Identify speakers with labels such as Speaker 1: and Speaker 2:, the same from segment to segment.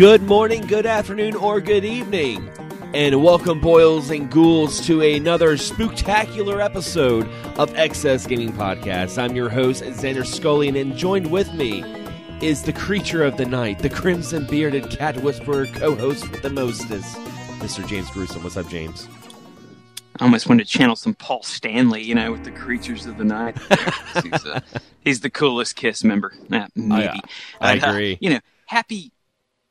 Speaker 1: Good morning, good afternoon, or good evening. And welcome, boils and ghouls, to another spectacular episode of Excess Gaming Podcast. I'm your host, Xander Scullion, and joined with me is the creature of the night, the crimson bearded cat whisperer, co host with the mostest, Mr. James Gruesome. What's up, James?
Speaker 2: I almost wanted to channel some Paul Stanley, you know, with the creatures of the night. he's, uh, he's, the coolest Kiss member. Maybe.
Speaker 1: Oh, yeah. I
Speaker 2: uh,
Speaker 1: agree.
Speaker 2: you know, happy,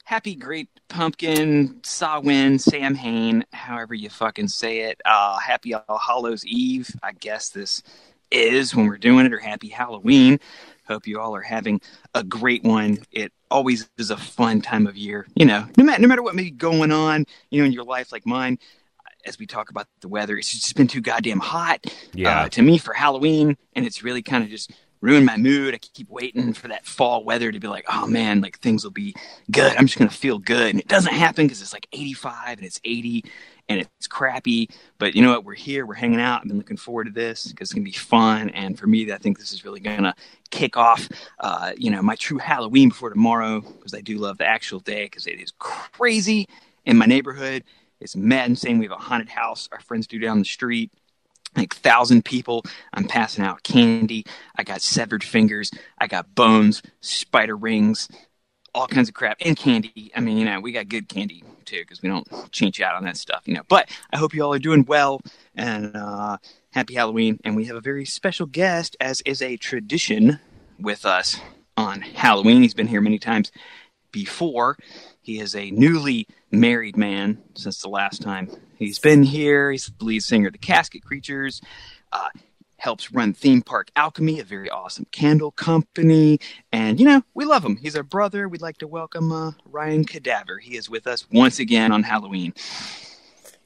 Speaker 2: happy, great pumpkin, Samhain, Sam Hain, however you fucking say it. Uh, happy All Hallows Eve, I guess this is when we're doing it, or happy Halloween. Hope you all are having a great one. It always is a fun time of year. You know, no matter, no matter what may be going on, you know, in your life like mine, as we talk about the weather, it's just been too goddamn hot
Speaker 1: Yeah.
Speaker 2: uh, to me for Halloween, and it's really kind of just ruined my mood. I keep waiting for that fall weather to be like, oh man, like things will be good. I'm just gonna feel good, and it doesn't happen because it's like 85 and it's 80 and it's crappy. But you know what? We're here. We're hanging out. I've been looking forward to this because it's gonna be fun. And for me, I think this is really gonna kick off, uh, you know, my true Halloween before tomorrow because I do love the actual day because it is crazy in my neighborhood. It's mad insane. We have a haunted house. Our friends do down the street. Like thousand people. I'm passing out candy. I got severed fingers. I got bones, spider rings, all kinds of crap, and candy. I mean, you know, we got good candy too because we don't change out on that stuff, you know. But I hope you all are doing well and uh, happy Halloween. And we have a very special guest, as is a tradition with us on Halloween. He's been here many times before. He is a newly married man since the last time he's been here. He's the lead singer of the Casket Creatures. Uh, helps run Theme Park Alchemy, a very awesome candle company. And, you know, we love him. He's our brother. We'd like to welcome uh, Ryan Cadaver. He is with us once again on Halloween.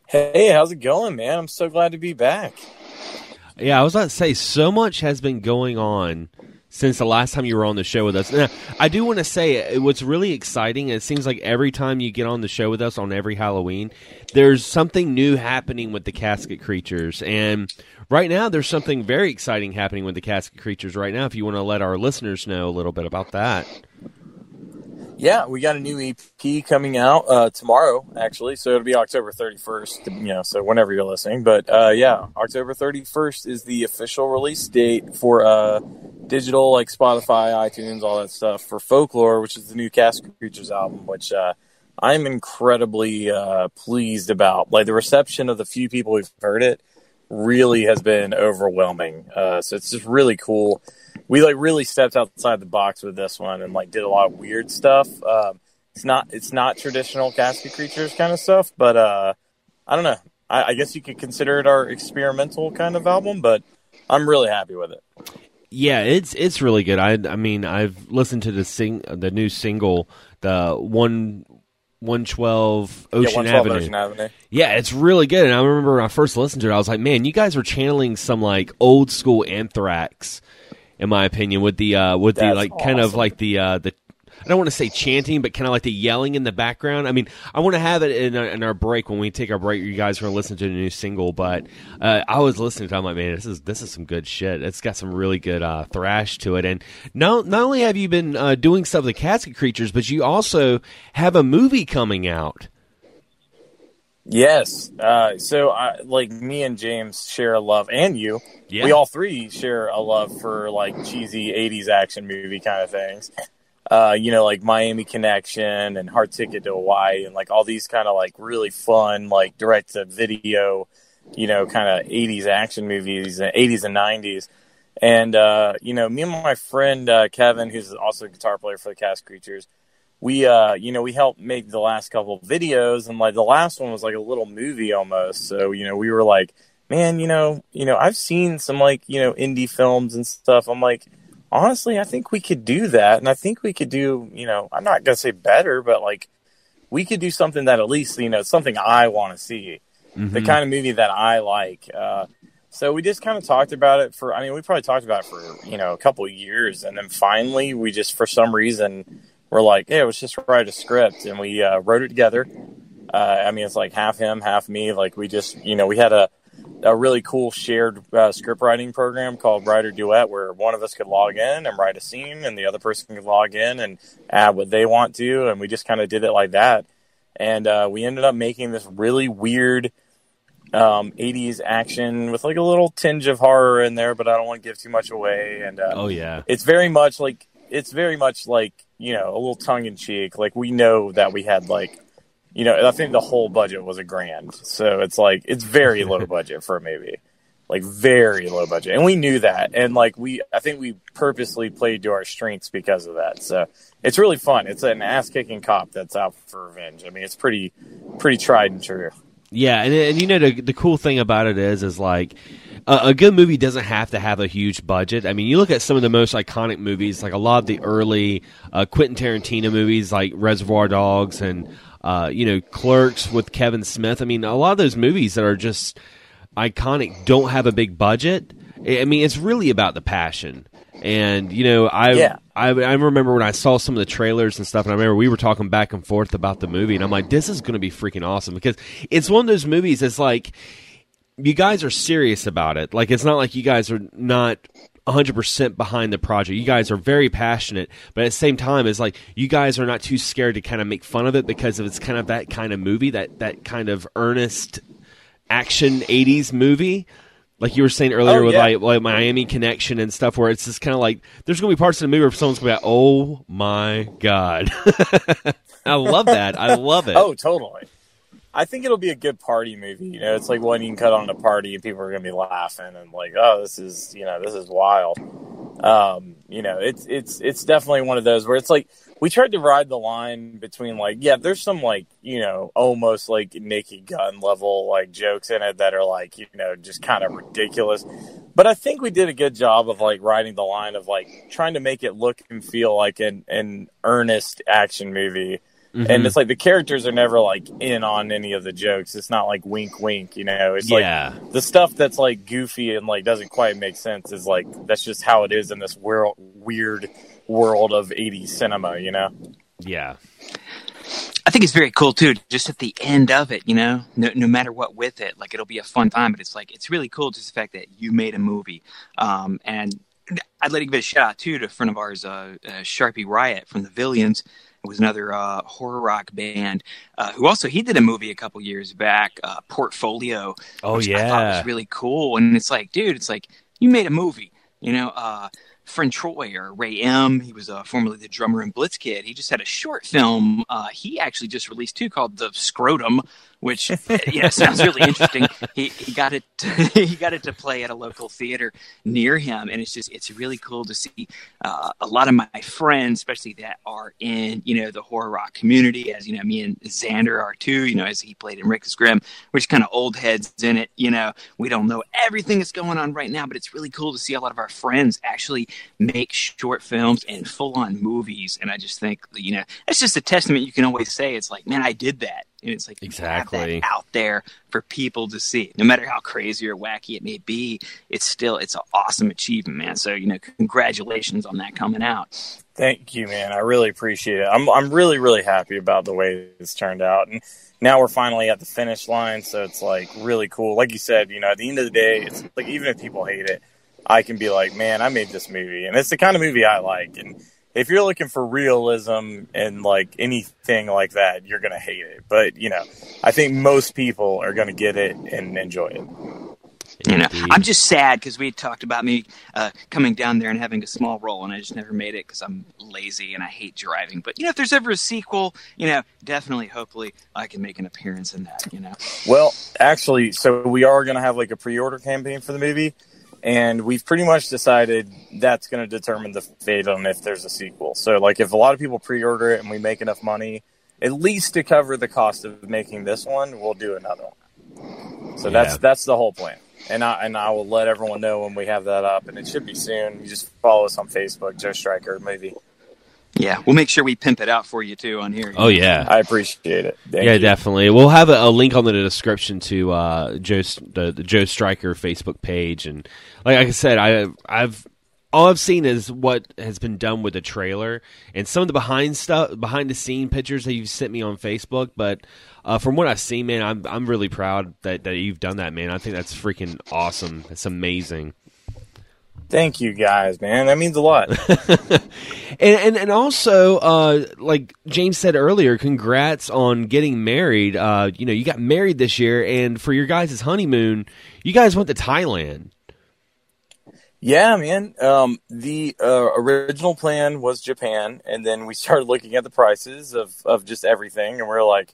Speaker 3: Hey, how's it going, man? I'm so glad to be back.
Speaker 1: Yeah, I was about to say, so much has been going on since the last time you were on the show with us. Now, I do want to say, uh, what's really exciting, it seems like every time you get on the show with us on every Halloween, there's something new happening with the Casket Creatures. And right now, there's something very exciting happening with the Casket Creatures right now, if you want to let our listeners know a little bit about that.
Speaker 3: Yeah, we got a new EP coming out uh, tomorrow, actually. So it'll be October 31st, you know, so whenever you're listening. But uh, yeah, October 31st is the official release date for uh, digital, like Spotify, iTunes, all that stuff for Folklore, which is the new Casket Creatures album, which uh, I'm incredibly uh, pleased about. Like the reception of the few people who've heard it really has been overwhelming. Uh, so it's just really cool. We like really stepped outside the box with this one and like did a lot of weird stuff. Um, it's not it's not traditional casket creatures kind of stuff, but uh, I don't know. I, I guess you could consider it our experimental kind of album, but I'm really happy with it.
Speaker 1: Yeah, it's it's really good. I I mean, I've listened to the sing the new single, the one one twelve Ocean
Speaker 3: yeah, 112
Speaker 1: Avenue.
Speaker 3: Ocean Avenue.
Speaker 1: Yeah, it's really good. And I remember when I first listened to it, I was like, man, you guys are channeling some like old school Anthrax, in my opinion, with the uh, with the
Speaker 3: That's
Speaker 1: like kind of like the uh, the. I don't want to say chanting, but kind of like the yelling in the background. I mean, I want to have it in our, in our break when we take our break. You guys are going to listen to the new single, but uh, I was listening to. it, I'm like, man, this is this is some good shit. It's got some really good uh, thrash to it. And not not only have you been uh, doing stuff with the Casket Creatures, but you also have a movie coming out.
Speaker 3: Yes. Uh, so, I, like, me and James share a love, and you.
Speaker 1: Yeah.
Speaker 3: We all three share a love for like cheesy '80s action movie kind of things. Uh, you know, like Miami Connection and Hard Ticket to Hawaii, and like all these kind of like really fun, like direct to video, you know, kind of '80s action movies, '80s and '90s. And uh, you know, me and my friend uh, Kevin, who's also a guitar player for the Casket Creatures, we uh you know we helped make the last couple of videos and like the last one was like a little movie almost. So you know we were like man you know you know i've seen some like you know indie films and stuff. I'm like honestly i think we could do that and i think we could do you know i'm not gonna say better but like we could do something that at least you know something i want to see the kind of movie that i like. Uh so we just kind of talked about it for i mean we probably talked about it for you know a couple of years and then finally we just for some reason we're like, hey, let's just write a script, and we uh, wrote it together. Uh, I mean, it's like half him, half me. Like we just, you know, we had a a really cool shared uh, script writing program called WriterDuet, where one of us could log in and write a scene, and the other person could log in and add what they want to, and we just kind of did it like that. And uh, we ended up making this really weird um, 80s action with like a little tinge of horror in there, but I don't want to give too much away. And uh,
Speaker 1: oh yeah,
Speaker 3: it's very much like it's very much like you know a little tongue in cheek. Like we know that we had like you know, I think the whole budget was a grand. So it's like it's very low budget for a movie. Like very low budget. And we knew that. And like we I think we purposely played to our strengths because of that. So it's really fun. It's an ass kicking cop that's out for revenge. I mean it's pretty pretty tried and true.
Speaker 1: Yeah, and, and you know the the cool thing about it is is like a, a good movie doesn't have to have a huge budget. I mean, you look at some of the most iconic movies, like a lot of the early uh, Quentin Tarantino movies, like Reservoir Dogs and uh, you know, Clerks with Kevin Smith. I mean, a lot of those movies that are just iconic don't have a big budget. I mean, it's really about the passion. And you know, I,
Speaker 3: yeah.
Speaker 1: I I remember when I saw some of the trailers and stuff, and I remember we were talking back and forth about the movie, and I'm like, this is going to be freaking awesome because it's one of those movies. It's like you guys are serious about it. Like it's not like you guys are not 100% behind the project. You guys are very passionate, but at the same time, it's like you guys are not too scared to kind of make fun of it because it's kind of that kind of movie, that, that kind of earnest action 80s movie. Like you were saying earlier
Speaker 3: Oh,
Speaker 1: with
Speaker 3: yeah.
Speaker 1: like, like Miami Connection and stuff, where it's just kind of like there's going to be parts of the movie where someone's going to be like, "Oh my god!" I love that. I love it.
Speaker 3: Oh, totally. I think it'll be a good party movie. You know, it's like one you can cut on a party and people are going to be laughing and like, oh, this is you know, this is wild. Um, you know, it's it's it's definitely one of those where it's like we tried to ride the line between like, yeah, there's some like you know almost like Naked Gun level like jokes in it that are like you know just kind of ridiculous. But I think we did a good job of like riding the line of like trying to make it look and feel like an an earnest action movie
Speaker 1: Mhm.
Speaker 3: and it's like the characters are never like in on any of the jokes. It's not like wink, wink. You know, it's
Speaker 1: yeah,
Speaker 3: like the stuff that's like goofy and like doesn't quite make sense is like that's just how it is in this world, weird world of '80s cinema. You know?
Speaker 1: yeah,
Speaker 2: I think it's very cool too. Just at the end of it, you know, no, no matter what with it, like it'll be a fun time. But it's like it's really cool just the fact that you made a movie. Um, and I'd like to give a shout out too to a friend of ours, uh, uh, Sharpie Riot from the Villians. Was another uh, horror rock band uh, who also he did a movie a couple years back, uh, Portfolio.
Speaker 1: oh
Speaker 2: which I thought
Speaker 1: yeah,
Speaker 2: was really cool. And it's like, dude, it's like you made a movie. You know, uh, friend Troy or Ray M. He was uh, formerly the drummer in Blitzkid. He just had a short film. Uh, he actually just released too called The Scrotum, which yeah sounds really interesting. He he got it he got it to play at a local theater near him, and it's just it's really cool to see uh, a lot of my friends, especially that are in you know the horror rock community, as you know me and Xander are too. You know, as he played in Rick's Grim, we're just kind of old heads in it. You know, we don't know everything that's going on right now, but it's really cool to see a lot of our friends actually make short films and full on movies. And I just think you know it's just a testament. You can always say it's like, man, I did that. And it's like you have that
Speaker 1: Exactly.
Speaker 2: out there for people to see. No matter how crazy or wacky it may be, it's still it's an awesome achievement, man. So you know, congratulations on that coming out.
Speaker 3: Thank you, man. I really appreciate it. I'm I'm really really happy about the way it's turned out, and now we're finally at the finish line. So it's like really cool. Like you said, you know, at the end of the day, it's like even if people hate it, I can be like, man, I made this movie, and it's the kind of movie I like. And if you're looking for realism and like anything like that, you're gonna hate it. But you know, I think most people are gonna get it and enjoy it.
Speaker 2: You know,
Speaker 1: Indeed.
Speaker 2: I'm just sad because we talked about me uh, coming down there and having a small role, and I just never made it because I'm lazy and I hate driving. But you know, if there's ever a sequel, you know, definitely, hopefully, I can make an appearance in that. You know,
Speaker 3: Well, actually, so we are going to have like a pre-order campaign for the movie, and we've pretty much decided that's going to determine the fate on if there's a sequel. So, like, if a lot of people pre-order it and we make enough money, at least to cover the cost of making this one, we'll do another one. So that's that's the whole plan. And I and I will let everyone know when we have that up, and it should be soon. You just follow us on Facebook, Joe Striker Movie.
Speaker 2: Yeah, we'll make sure we pimp it out for you too on here.
Speaker 1: oh yeah.
Speaker 3: I appreciate it. Thank
Speaker 1: yeah,
Speaker 3: you.
Speaker 1: definitely. We'll have a, a link on the description to uh, Joe the, the Joe Striker Facebook page, and like I said, I I've all I've seen is what has been done with the trailer and some of the behind stuff, behind the scene pictures that you've sent me on Facebook. But uh, from what I've seen, man, I'm I'm really proud that, that you've done that, man. I think that's freaking awesome. It's amazing.
Speaker 3: Thank you guys, man. That means a lot.
Speaker 1: and, and and also, uh, like James said earlier, congrats on getting married. Uh, you know, you got married this year, and for your guys' honeymoon, you guys went to Thailand.
Speaker 3: Yeah, man. Um, the uh, original plan was Japan, and then we started looking at the prices of, of just everything, and we are like,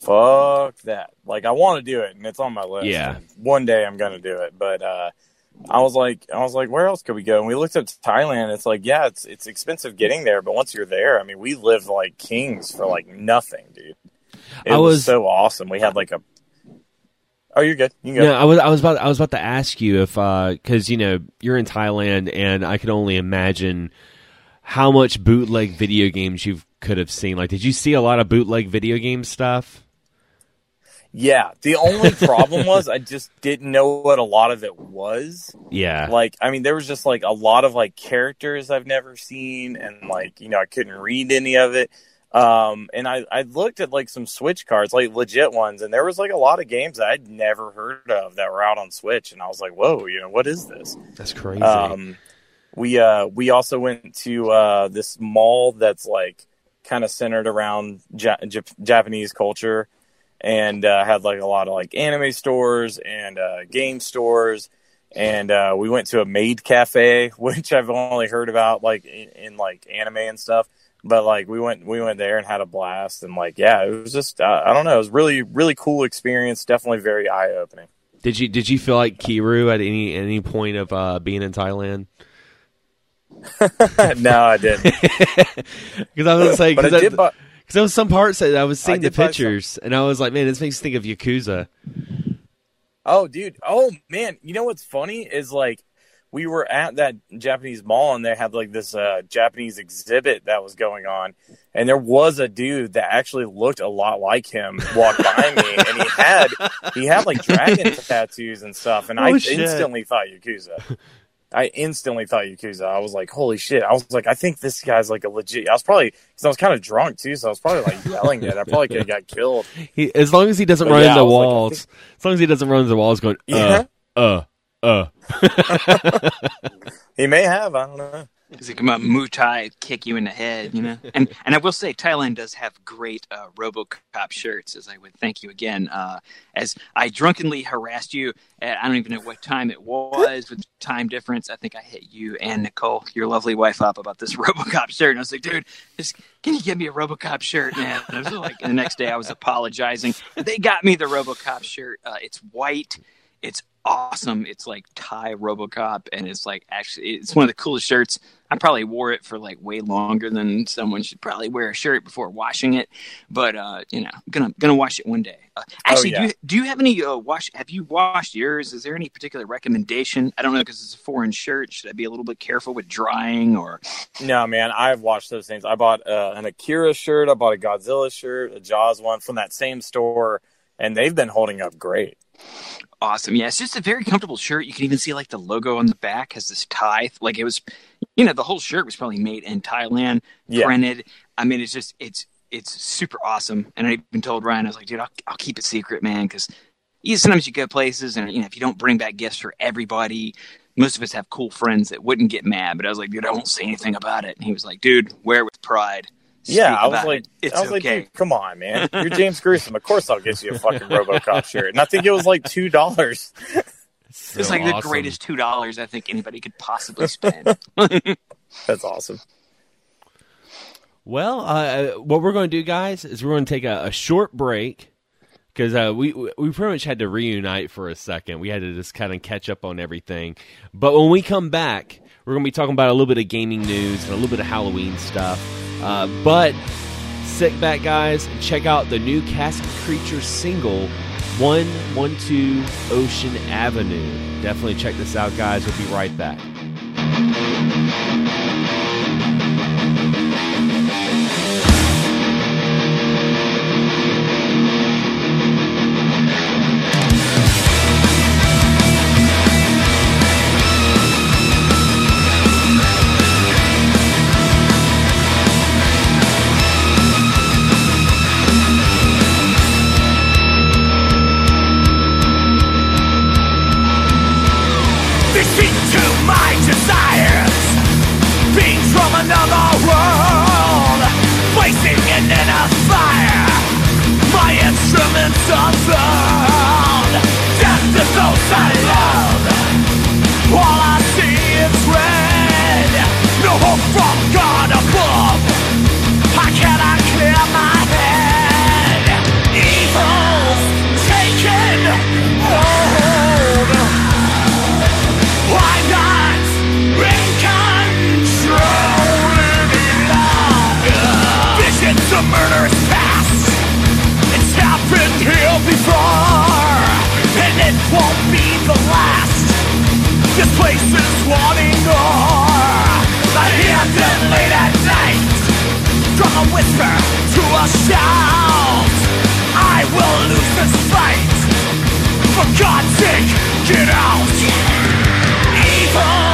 Speaker 3: "Fuck that!" Like, I want to do it, and it's on my list.
Speaker 1: Yeah.
Speaker 3: one day I'm gonna do it, but uh, I was like, I was like, where else could we go? And we looked at Thailand. It's like, yeah, it's it's expensive getting there, but once you're there, I mean, we lived like kings for like nothing, dude. It
Speaker 1: I
Speaker 3: was,
Speaker 1: was-
Speaker 3: so awesome. We had like a. Oh, you're good. You can go.
Speaker 1: No, I was I was about I was about to ask you if uh, because you know you're in Thailand, and I could only imagine how much bootleg video games you could have seen. Like, did you see a lot of bootleg video game stuff?
Speaker 3: Yeah, the only problem was I just didn't know what a lot of it was.
Speaker 1: Yeah,
Speaker 3: Like, I mean, there was just like a lot of like characters I've never seen, and like you know I couldn't read any of it. Um, and I I looked at like some Switch cards, like legit ones, and there was like a lot of games I'd never heard of that were out on Switch, and I was like, whoa, you know, what is this?
Speaker 1: that's crazy.
Speaker 3: Um, we uh we also went to uh this mall that's like kind of centered around ja- Jap- Japanese culture, and uh, had like a lot of like anime stores and uh, game stores. And uh, we went to a maid cafe, which I've only heard about like in, in like anime and stuff. But like we went, we went there and had a blast, and like yeah, it was just uh, I don't know, it was really really cool experience. Definitely very eye opening.
Speaker 1: did you did you feel like Kiryu at any any point of uh, being in Thailand?
Speaker 3: no, I didn't.
Speaker 1: Because I was saying,
Speaker 3: But I did. Buy-
Speaker 1: there was some parts that I was seeing the
Speaker 3: buy some.
Speaker 1: pictures, and I was like, man, this makes me think of Yakuza.
Speaker 3: Oh, dude. Oh, man. You know what's funny is like we were at that Japanese mall and they had like this uh, Japanese exhibit that was going on, and there was a dude that actually looked a lot like him walk by me, and he had he had like dragon tattoos and stuff, and I
Speaker 1: Oh, shit.
Speaker 3: instantly thought Yakuza. I instantly thought Yakuza. I was like, "Holy shit!" I was like, "I think this guy's like a legit." I was probably because I was kind of drunk too, so I was probably like yelling it. I probably could have got killed.
Speaker 1: He, as long as he doesn't
Speaker 3: But
Speaker 1: run
Speaker 3: yeah,
Speaker 1: into
Speaker 3: was like,
Speaker 1: walls, as long as he doesn't run into walls, going,
Speaker 3: Yeah.
Speaker 1: uh, uh, uh.
Speaker 3: He may have. I don't know.
Speaker 2: He's like, on, Muay Thai, kick you in the head, you know. And and I will say, Thailand does have great uh, RoboCop shirts. As I would thank you again, uh, as I drunkenly harassed you. At, I don't even know what time it was with time difference. I think I hit you and Nicole, your lovely wife, up about this RoboCop shirt, and I was like, dude, just, can you get me a RoboCop shirt, man? And I was like, the next day I was apologizing. They got me the RoboCop shirt. Uh, it's white. It's awesome. It's like Thai RoboCop, and it's like actually, it's one of the coolest shirts. I probably wore it for like way longer than someone should probably wear a shirt before washing it. But uh, you know, gonna gonna wash it one day. Uh, actually,
Speaker 3: yeah.
Speaker 2: do you do you have any uh, wash? Have you washed yours? Is there any particular recommendation? I don't know because it's a foreign shirt. Should I be a little bit careful with drying or?
Speaker 3: No, man, I've washed those things. I bought uh, an Akira shirt, I bought a Godzilla shirt, a Jaws one from that same store, and they've been holding up great.
Speaker 2: Awesome. Yeah, it's just a very comfortable shirt. You can even see like the logo on the back has this tie. Like it was, you know, the whole shirt was probably made in Thailand,
Speaker 3: Yeah.
Speaker 2: printed. I mean, it's just it's it's super awesome. And I even told Ryan, I was like, dude, I'll, I'll keep it secret, man, because you sometimes you go places and you know if you don't bring back gifts for everybody. Most of us have cool friends that wouldn't get mad, but I was like, dude, I won't say anything about it. And he was like, dude, wear it with pride.
Speaker 3: Yeah, I was like,
Speaker 2: it. it's
Speaker 3: I was like,
Speaker 2: okay.
Speaker 3: dude, come on, man, you're James Gruesome. Of course, I'll get you a fucking RoboCop shirt, and I think it was like two dollars.
Speaker 1: So
Speaker 2: it's like the greatest two dollars I think anybody could possibly spend.
Speaker 3: That's awesome.
Speaker 1: Well, uh, what we're going to do, guys, is we're going to take a, a short break because uh, we we pretty much had to reunite for a second. We had to just kind of catch up on everything. But when we come back, we're going to be talking about a little bit of gaming news and a little bit of Halloween stuff. Uh, but sit back, guys, and check out the new Casket Creature single, One One Two Ocean Avenue. Definitely check this out, guys. We'll be right back.
Speaker 4: Won't be the last. This place is wanting more. I hear them late at night, from a whisper to a shout. I will lose this fight. For God's sake, get out. Evil's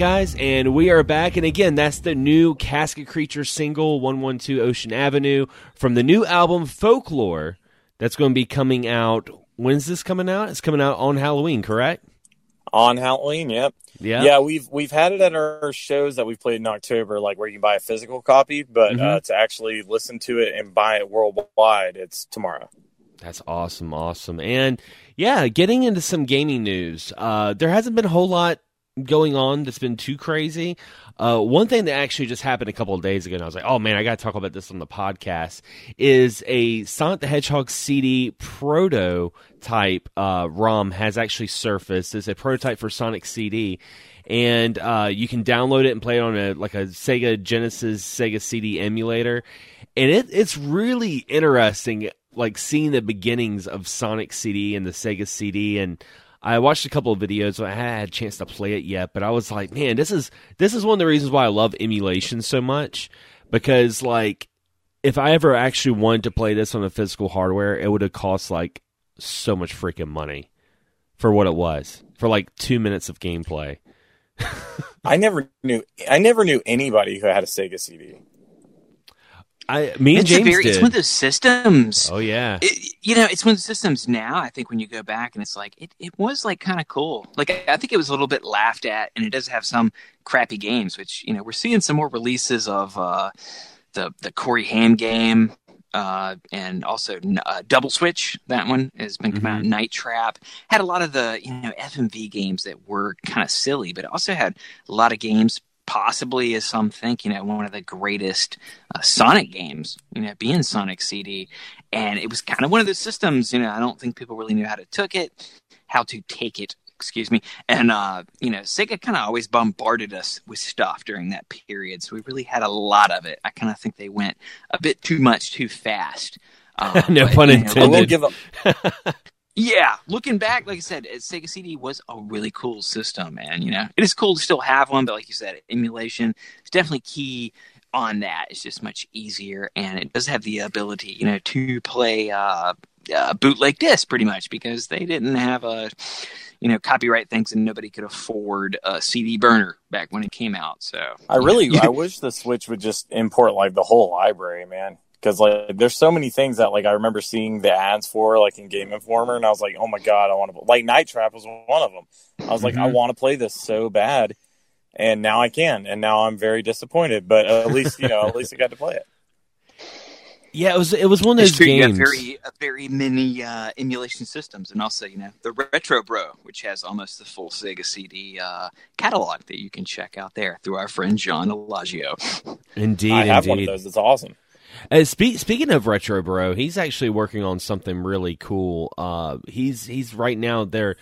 Speaker 1: guys, and we are back. And again, that's the new Casket Creature single, 112 Ocean Avenue, from the new album Folklore. That's going to be coming out. When's this coming out? It's coming out on Halloween, correct?
Speaker 3: On Halloween, yep.
Speaker 1: Yeah.
Speaker 3: Yeah, we've we've had it at our shows that we've played in October, like where you can buy a physical copy, but
Speaker 1: Mhm.
Speaker 3: uh, to actually listen to it and buy it worldwide, it's tomorrow.
Speaker 1: That's awesome, awesome. And yeah, getting into some gaming news. Uh, there hasn't been a whole lot going on that's been too crazy. Uh, one thing that actually just happened a couple of days ago, and I was like, oh man, I got to talk about this on the podcast, is a Sonic the Hedgehog CD prototype uh, ROM has actually surfaced. It's a prototype for Sonic CD. And uh, you can download it and play it on a like a Sega Genesis Sega CD emulator, and it, it's really interesting like seeing the beginnings of Sonic CD and the Sega CD and I watched a couple of videos. I had a chance to play it yet, but I was like, man, this is this is one of the reasons why I love emulation so much because like if I ever actually wanted to play this on a physical hardware, it would have cost like so much freaking money for what it was for like two minutes of gameplay.
Speaker 3: I never knew I never knew anybody who had a Sega CD.
Speaker 1: I me and
Speaker 2: it's
Speaker 1: James
Speaker 2: very,
Speaker 1: did.
Speaker 2: it's one of those systems.
Speaker 1: oh yeah,
Speaker 2: It, you know, it's one of the systems now. I think when you go back and it's like it, it was like kind of cool. Like I think it was a little bit laughed at, and it does have some crappy games. Which you know we're seeing some more releases of uh, the the Corey Haim game uh, and also uh, Double Switch. That one has been come out. Night Trap had a lot of the you know FMV games that were kind of silly, but it also had a lot of games. Possibly, as some think, you know, one of the greatest uh, Sonic games, you know, being Sonic CD, and it was kind of one of those systems. You know, I don't think people really knew how to took it, how to take it excuse me. And uh, you know, Sega kind of always bombarded us with stuff during that period, so we really had a lot of it. I kind of think they went a bit too much too fast. Uh,
Speaker 1: no
Speaker 2: but,
Speaker 1: pun
Speaker 2: you know,
Speaker 1: intended.
Speaker 3: I will give up.
Speaker 2: yeah, looking back, like I said, uh, Sega CD was a really cool system, and you know, it is cool to still have one. But like you said, emulation is definitely key on that. It's just much easier, and it does have the ability, you know, to play uh, uh, bootleg disc pretty much because they didn't have a, you know, copyright things, and nobody could afford a CD burner back when it came out. So
Speaker 3: I really, I wish the Switch would just import like the whole library, man. Because like, there's so many things that like I remember seeing the ads for like in Game Informer, and I was like, oh my god, I want to like Night Trap was one of them. I was like, I want to play this so bad, and now I can, and now I'm very disappointed. But at least you know, at least I got to play it.
Speaker 1: Yeah, it was it was one of
Speaker 2: It's
Speaker 1: those
Speaker 2: true.
Speaker 1: Games.
Speaker 2: very, uh, very many uh, emulation systems, and also, you know, the Retro Bro, which has almost the full Sega CD uh, catalog that you can check out there through our friend John Elagio.
Speaker 1: Indeed,
Speaker 3: I have
Speaker 1: indeed.
Speaker 3: one of those. It's awesome.
Speaker 1: Uh, spe- speaking of retro, bro, he's actually working on something really cool. Uh, he's he's right now there.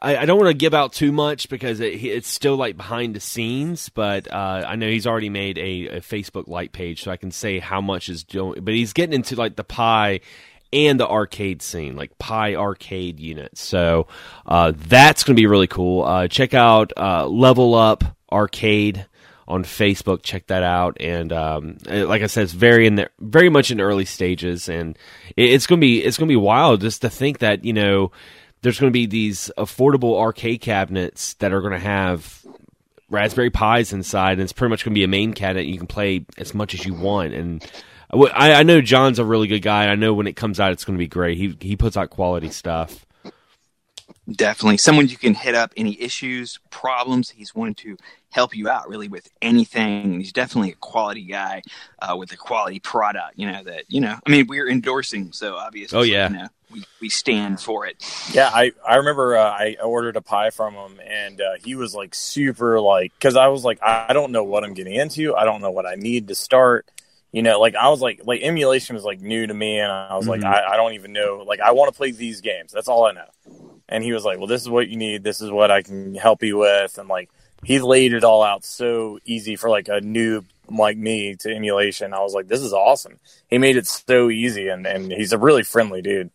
Speaker 1: I, I don't want to give out too much because it, it's still like behind the scenes, but uh, I know he's already made a, a Facebook light page, so I can say how much is doing. But he's getting into like the Pi and the arcade scene, like Pi arcade units. So uh, that's going to be really cool. Uh, check out uh, Level Up Arcade on Facebook. Check that out. And um, like I said, it's very in the, very much in early stages, and it, it's gonna be it's gonna be wild just to think that you know there's gonna be these affordable arcade cabinets that are gonna have Raspberry Pis inside, and it's pretty much gonna be a main cabinet. You can play as much as you want, and I, I know John's a really good guy. I know when it comes out, it's going to be great. He he puts out quality stuff.
Speaker 2: Definitely someone you can hit up any issues, problems. He's wanting to help you out really with anything. He's definitely a quality guy uh, with a quality product. You know that you know. I mean, we're endorsing, so obviously,
Speaker 1: Oh, yeah.
Speaker 2: you know, we we stand for it.
Speaker 3: Yeah, I I remember uh, I ordered a Pi from him, and uh, he was like super like because I was like I don't know what I'm getting into. I don't know what I need to start. You know, like I was like like emulation was like new to me, and I was like
Speaker 1: Mhm.
Speaker 3: I, I don't even know. Like I want to play these games. That's all I know. And he was like, "Well, this is what you need. This is what I can help you with." And like he laid it all out so easy for like a noob like me to emulation. I was like, "This is awesome." He made it so easy, and and he's a really friendly dude.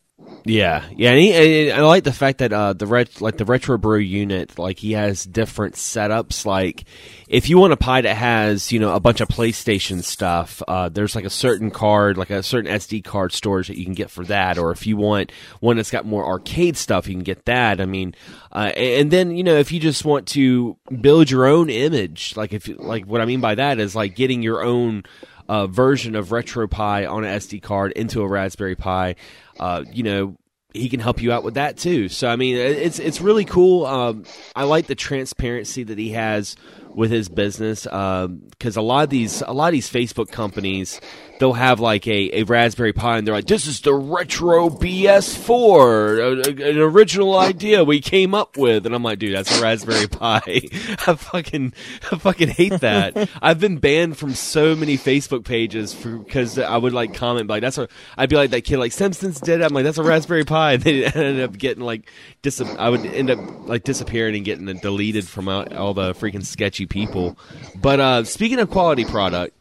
Speaker 1: Yeah, yeah. And he, and I like the fact that uh, the ret- like the retro brew unit, like he has different setups. Like if you want a Pi that has you know a bunch of PlayStation stuff, uh, there's like a certain card, like a certain SD card storage that you can get for that. Or if you want one that's got more arcade stuff, you can get that. I mean, uh, and then you know if you just want to build your own image, like if like what I mean by that is like getting your own uh, version of RetroPie on an SD card into a Raspberry Pi. Uh, you know, he can help you out with that too. So I mean, it's it's really cool. Um, I like the transparency that he has with his business uh, because a lot of these a lot of these Facebook companies they'll have like a, a Raspberry Pi and they're like, this is the retro BS4, a- a- an original idea we came up with, and I'm like, dude, that's a Raspberry Pi. I fucking I fucking hate that. I've been banned from so many Facebook pages because I would like comment like that's a I'd be like that kid like Simpsons did. it. I'm like that's a Raspberry Pi. And they ended up getting like dis I would end up like disappearing and getting deleted from all, all the freaking sketchy people. But uh, speaking of quality product,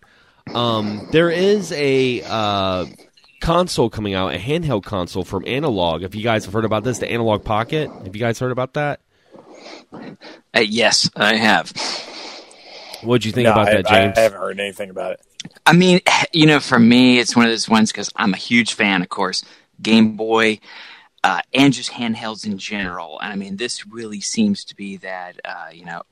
Speaker 1: um, there is a uh, console coming out, a handheld console from Analog. If you guys have heard about this, the Analog Pocket. Have you guys heard about that?
Speaker 2: Uh, yes, I have.
Speaker 1: What'd you think
Speaker 3: No,
Speaker 1: about
Speaker 3: I,
Speaker 1: that, James?
Speaker 3: I haven't heard anything about it.
Speaker 2: I mean, you know, for me, it's one of those ones because I'm a huge fan, of course, Game Boy, uh, and just handhelds in general. And I mean, this really seems to be that, uh, you know,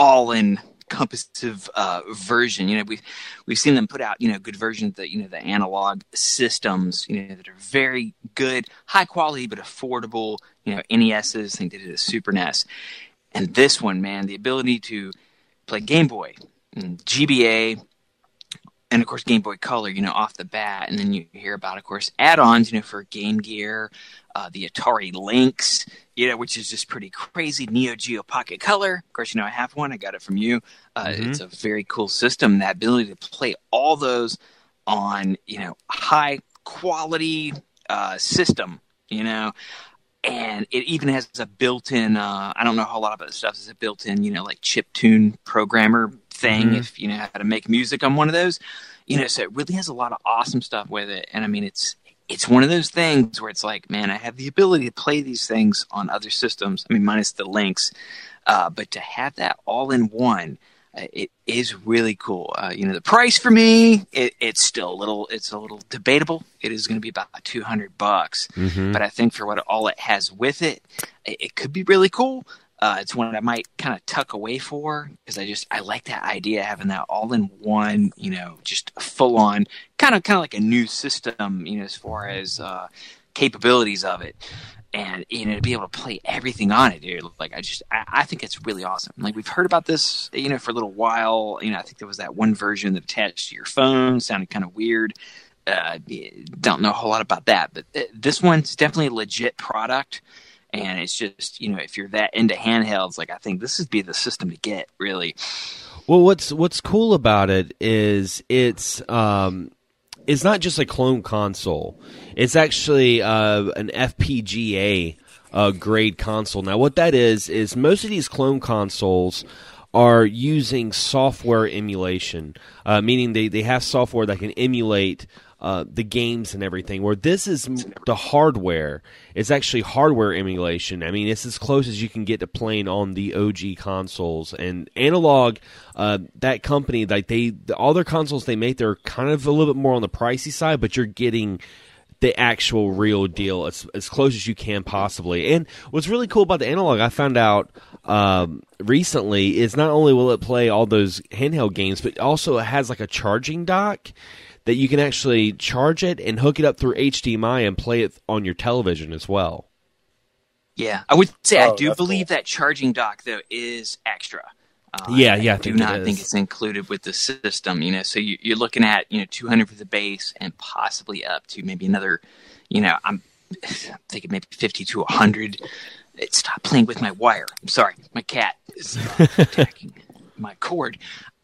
Speaker 2: all encompassive uh, version. You know, we've we've seen them put out, you know, good versions that you know the analog systems, you know, that are very good, high quality but affordable. You know, NESs. I think they did a Super NES, and this one, man, the ability to play Game Boy, GBA, and of course Game Boy Color, you know, off the bat, and then you hear about, of course, add-ons, you know, for Game Gear, uh, the Atari Lynx, you know, which is just pretty crazy. Neo Geo Pocket Color, of course, you know, I have one. I got it from you. Uh,
Speaker 1: Mhm.
Speaker 2: It's a very cool system. That ability to play all those on, you know, high quality uh, system, you know. And it even has a built-in. Uh, I don't know how a lot of other stuff is a built-in, you know, like chip tune programmer thing.
Speaker 1: Mhm.
Speaker 2: If you know how to make music on one of those, you know, so it really has a lot of awesome stuff with it. And I mean, it's it's one of those things where it's like, man, I have the ability to play these things on other systems. I mean, minus the Lynx, uh, but to have that all in one, uh, it is really cool. Uh, you know, the price for me, it, it's still a little, it's a little debatable. It is going to be about two hundred bucks,
Speaker 1: Mhm.
Speaker 2: but I think for what all it has with it, it, it could be really cool. Uh, it's one I might kind of tuck away for because I just I like that idea having that all in one, you know, just full on kind of kind of like a new system, you know, as far as uh, capabilities of it, and you know to be able to play everything on it, dude. Like I just I, I think it's really awesome. Like we've heard about this, you know, for a little while. You know, I think there was that one version that attached to your phone, sounded kind of weird. Uh, don't know a whole lot about that, but th- this one's definitely a legit product and it's just you know if you're that into handhelds like i think this would be the system to get really
Speaker 1: Well, what's what's cool about it is it's um, it's not just a clone console. It's actually uh, an FPGA uh, grade console. Now, what that is is most of these clone consoles are using software emulation, uh, meaning they, they have software that can emulate uh, the games and everything. Where this is the hardware, it's actually hardware emulation. I mean, it's as close as you can get to playing on the OG consoles. And Analog, uh, that company, like they, all their consoles they make, they're kind of a little bit more on the pricey side, but you're getting the actual real deal as as close as you can possibly. And what's really cool about the analog, I found out um, recently, is not only will it play all those handheld games, but also it has like a charging dock that you can actually charge it and hook it up through HDMI and play it on your television as well.
Speaker 2: yeah i would say i
Speaker 3: Oh,
Speaker 2: do believe
Speaker 3: cool.
Speaker 2: that charging dock though is extra. Uh,
Speaker 1: Yeah, yeah, I
Speaker 2: do
Speaker 1: think it
Speaker 2: not think it's included with the system you know so you, you're looking at you know 200 for the base and possibly up to maybe another you know i'm thinking maybe 50 to 100 stop playing with my wire. I'm sorry my cat is uh, attacking my cord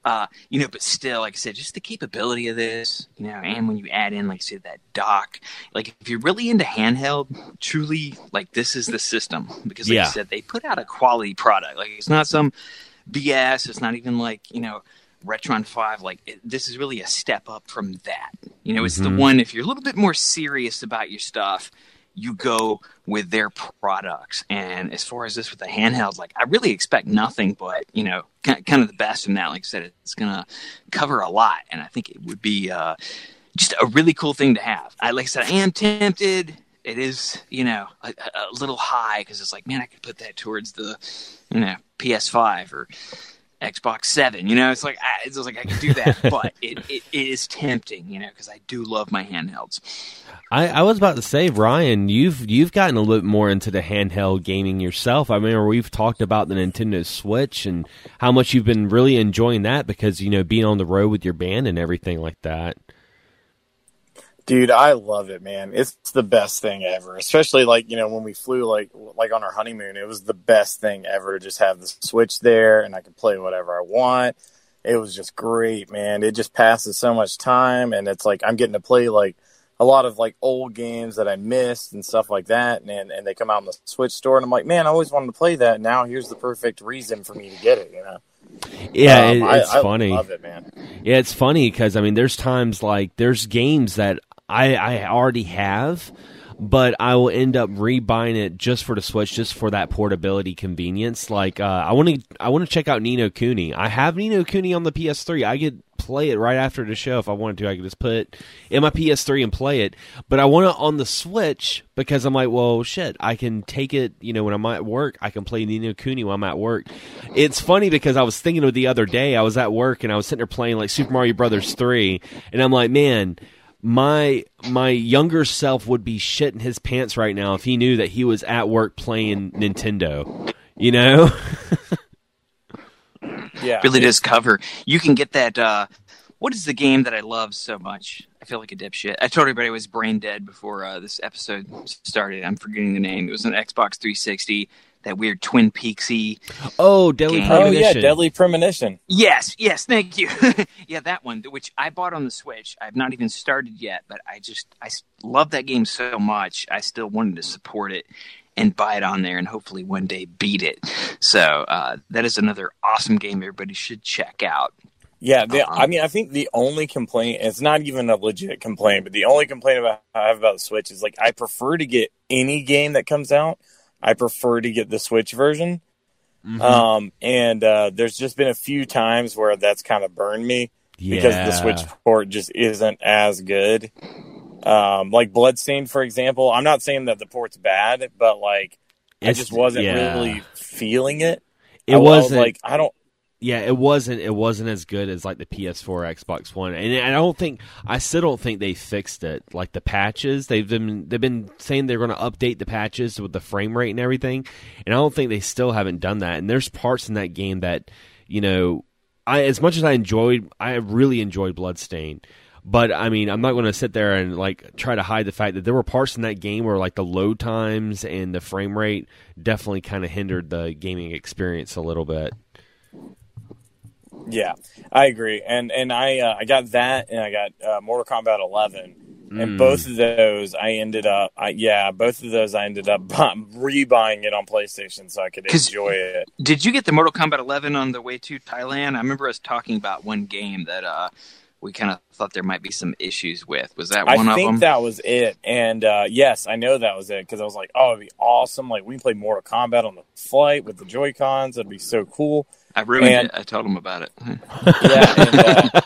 Speaker 2: uh, you know, but still, like I said, just the capability of this, you know, and when you add in, like I said, that dock, like if you're really into handheld, truly, like this is the system because, like
Speaker 1: Yeah.
Speaker 2: I said, they put out a quality product. Like it's not some BS. It's not even like you know, Retron Five. Like it, this is really a step up from that. You know, it's the
Speaker 1: Mhm.
Speaker 2: one if you're a little bit more serious about your stuff. You go with their products, and as far as this with the handhelds, like I really expect nothing but you know, kind of the best in that. Like I said, it's gonna cover a lot, and I think it would be uh, just a really cool thing to have. I like I said, I am tempted. It is, you know, a, a little high because it's like, man, I could put that towards the, you know, PS5 or Xbox Seven. You know, it's like I, it's like I could do that, but it, it, it is tempting, you know, because I do love my handhelds.
Speaker 1: I, I was about to say, Ryan, you've you've gotten a little bit more into the handheld gaming yourself. I remember we've talked about the Nintendo Switch and how much you've been really enjoying that because you know being on the road with your band and everything like that.
Speaker 3: Dude, I love it, man. It's the best thing ever. Especially like, you know, when we flew like like on our honeymoon, it was the best thing ever to just have the Switch there and I could play whatever I want. It was just great, man. It just passes so much time and it's like I'm getting to play like a lot of like old games that I missed and stuff like that and and they come out in the Switch store and I'm like, "Man, I always wanted to play that. Now here's the perfect reason for me to get it, you know."
Speaker 1: Yeah,
Speaker 3: Um,
Speaker 1: it, it's
Speaker 3: I
Speaker 1: funny.
Speaker 3: love it, man.
Speaker 1: Yeah, it's funny because I mean, there's times like there's games that I I already have, but I will end up rebuying it just for the Switch, just for that portability convenience. Like uh, I want to I want to check out Ni no Kuni. I have Ni no Kuni on the PS3. I could play it right after the show if I wanted to. I could just put it in my PS3 and play it. But I want it on the Switch because I'm like, well, shit, I can take it. You know, when I'm at work, I can play Ni no Kuni while I'm at work. It's funny because I was thinking of the other day. I was at work and I was sitting there playing like Super Mario Brothers three, and I'm like, man. My my younger self would be shitting his pants right now if he knew that he was at work playing Nintendo. You know?
Speaker 3: Yeah.
Speaker 2: really does cover. You can get that uh, what is the game that I love so much? I feel like a dipshit. I told everybody I was brain dead before uh, this episode started. I'm forgetting the name. It was an Xbox 360. That weird Twin Peaksy.
Speaker 1: Oh, Deadly
Speaker 2: Game.
Speaker 3: Oh
Speaker 1: Premonition.
Speaker 3: yeah, Deadly Premonition.
Speaker 2: Yes, yes, thank you. yeah, that one, which I bought on the Switch. I've not even started yet, but I just I love that game so much. I still wanted to support it and buy it on there, and hopefully one day beat it. So uh, that is another awesome game everybody should check out.
Speaker 3: Yeah, the,
Speaker 2: Uh-huh.
Speaker 3: I mean, I think the only complaint, it's not even a legit complaint, but the only complaint about I have about the Switch is like I prefer to get any game that comes out. I prefer to get the Switch version.
Speaker 1: Mhm.
Speaker 3: Um, and uh, there's just been a few times where that's kind of burned me because the Switch port just isn't as good. Um, like Bloodstained, for example. I'm not saying that the port's bad, but like I just wasn't
Speaker 1: yeah.
Speaker 3: really feeling it.
Speaker 1: It
Speaker 3: I, was
Speaker 1: wasn't
Speaker 3: like I don't.
Speaker 1: Yeah, it wasn't. It wasn't as good as like the PS4, Xbox One, and I don't think. I still don't think they fixed it. Like the patches, they've been they've been saying they're going to update the patches with the frame rate and everything, and I don't think they still haven't done that. And there's parts in that game that you know, I as much as I enjoyed, I really enjoyed Bloodstain. But I mean, I'm not going to sit there and like try to hide the fact that there were parts in that game where like the load times and the frame rate definitely kind of hindered the gaming experience a little bit.
Speaker 3: Yeah, I agree, and and I uh, I got that, and I got uh, Mortal Kombat 11,
Speaker 1: Mm.
Speaker 3: and both of those I ended up, I, yeah, both of those I ended up rebuying it on PlayStation so I could enjoy it.
Speaker 2: Did you get the Mortal Kombat 11 on the way to Thailand? I remember us talking about one game that uh, we kind of thought there might be some issues with. Was that
Speaker 3: I
Speaker 2: one of
Speaker 3: think that was it, and uh, yes, I know that was it because I was like, oh, it'd be awesome. Like we can play Mortal Kombat on the flight with the Joy Cons. That'd be so cool.
Speaker 2: I ruined
Speaker 3: and-
Speaker 2: it. I told him about it.
Speaker 3: Yeah, and, uh,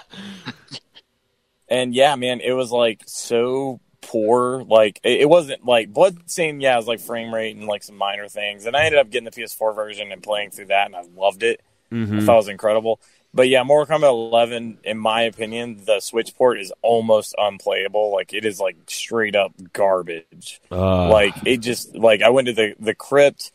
Speaker 3: and yeah, man, it was like so poor. Like it, it wasn't like blood Bloodstained. Yeah, it was like frame rate and like some minor things. And I ended up getting the PS4 version and playing through that, and I loved it.
Speaker 1: Mm-hmm.
Speaker 3: I thought it was incredible. But yeah, Mortal Kombat 11, in my opinion, the Switch port is almost unplayable. Like it is like straight up garbage.
Speaker 1: Uh,
Speaker 3: like it just like I went to the the crypt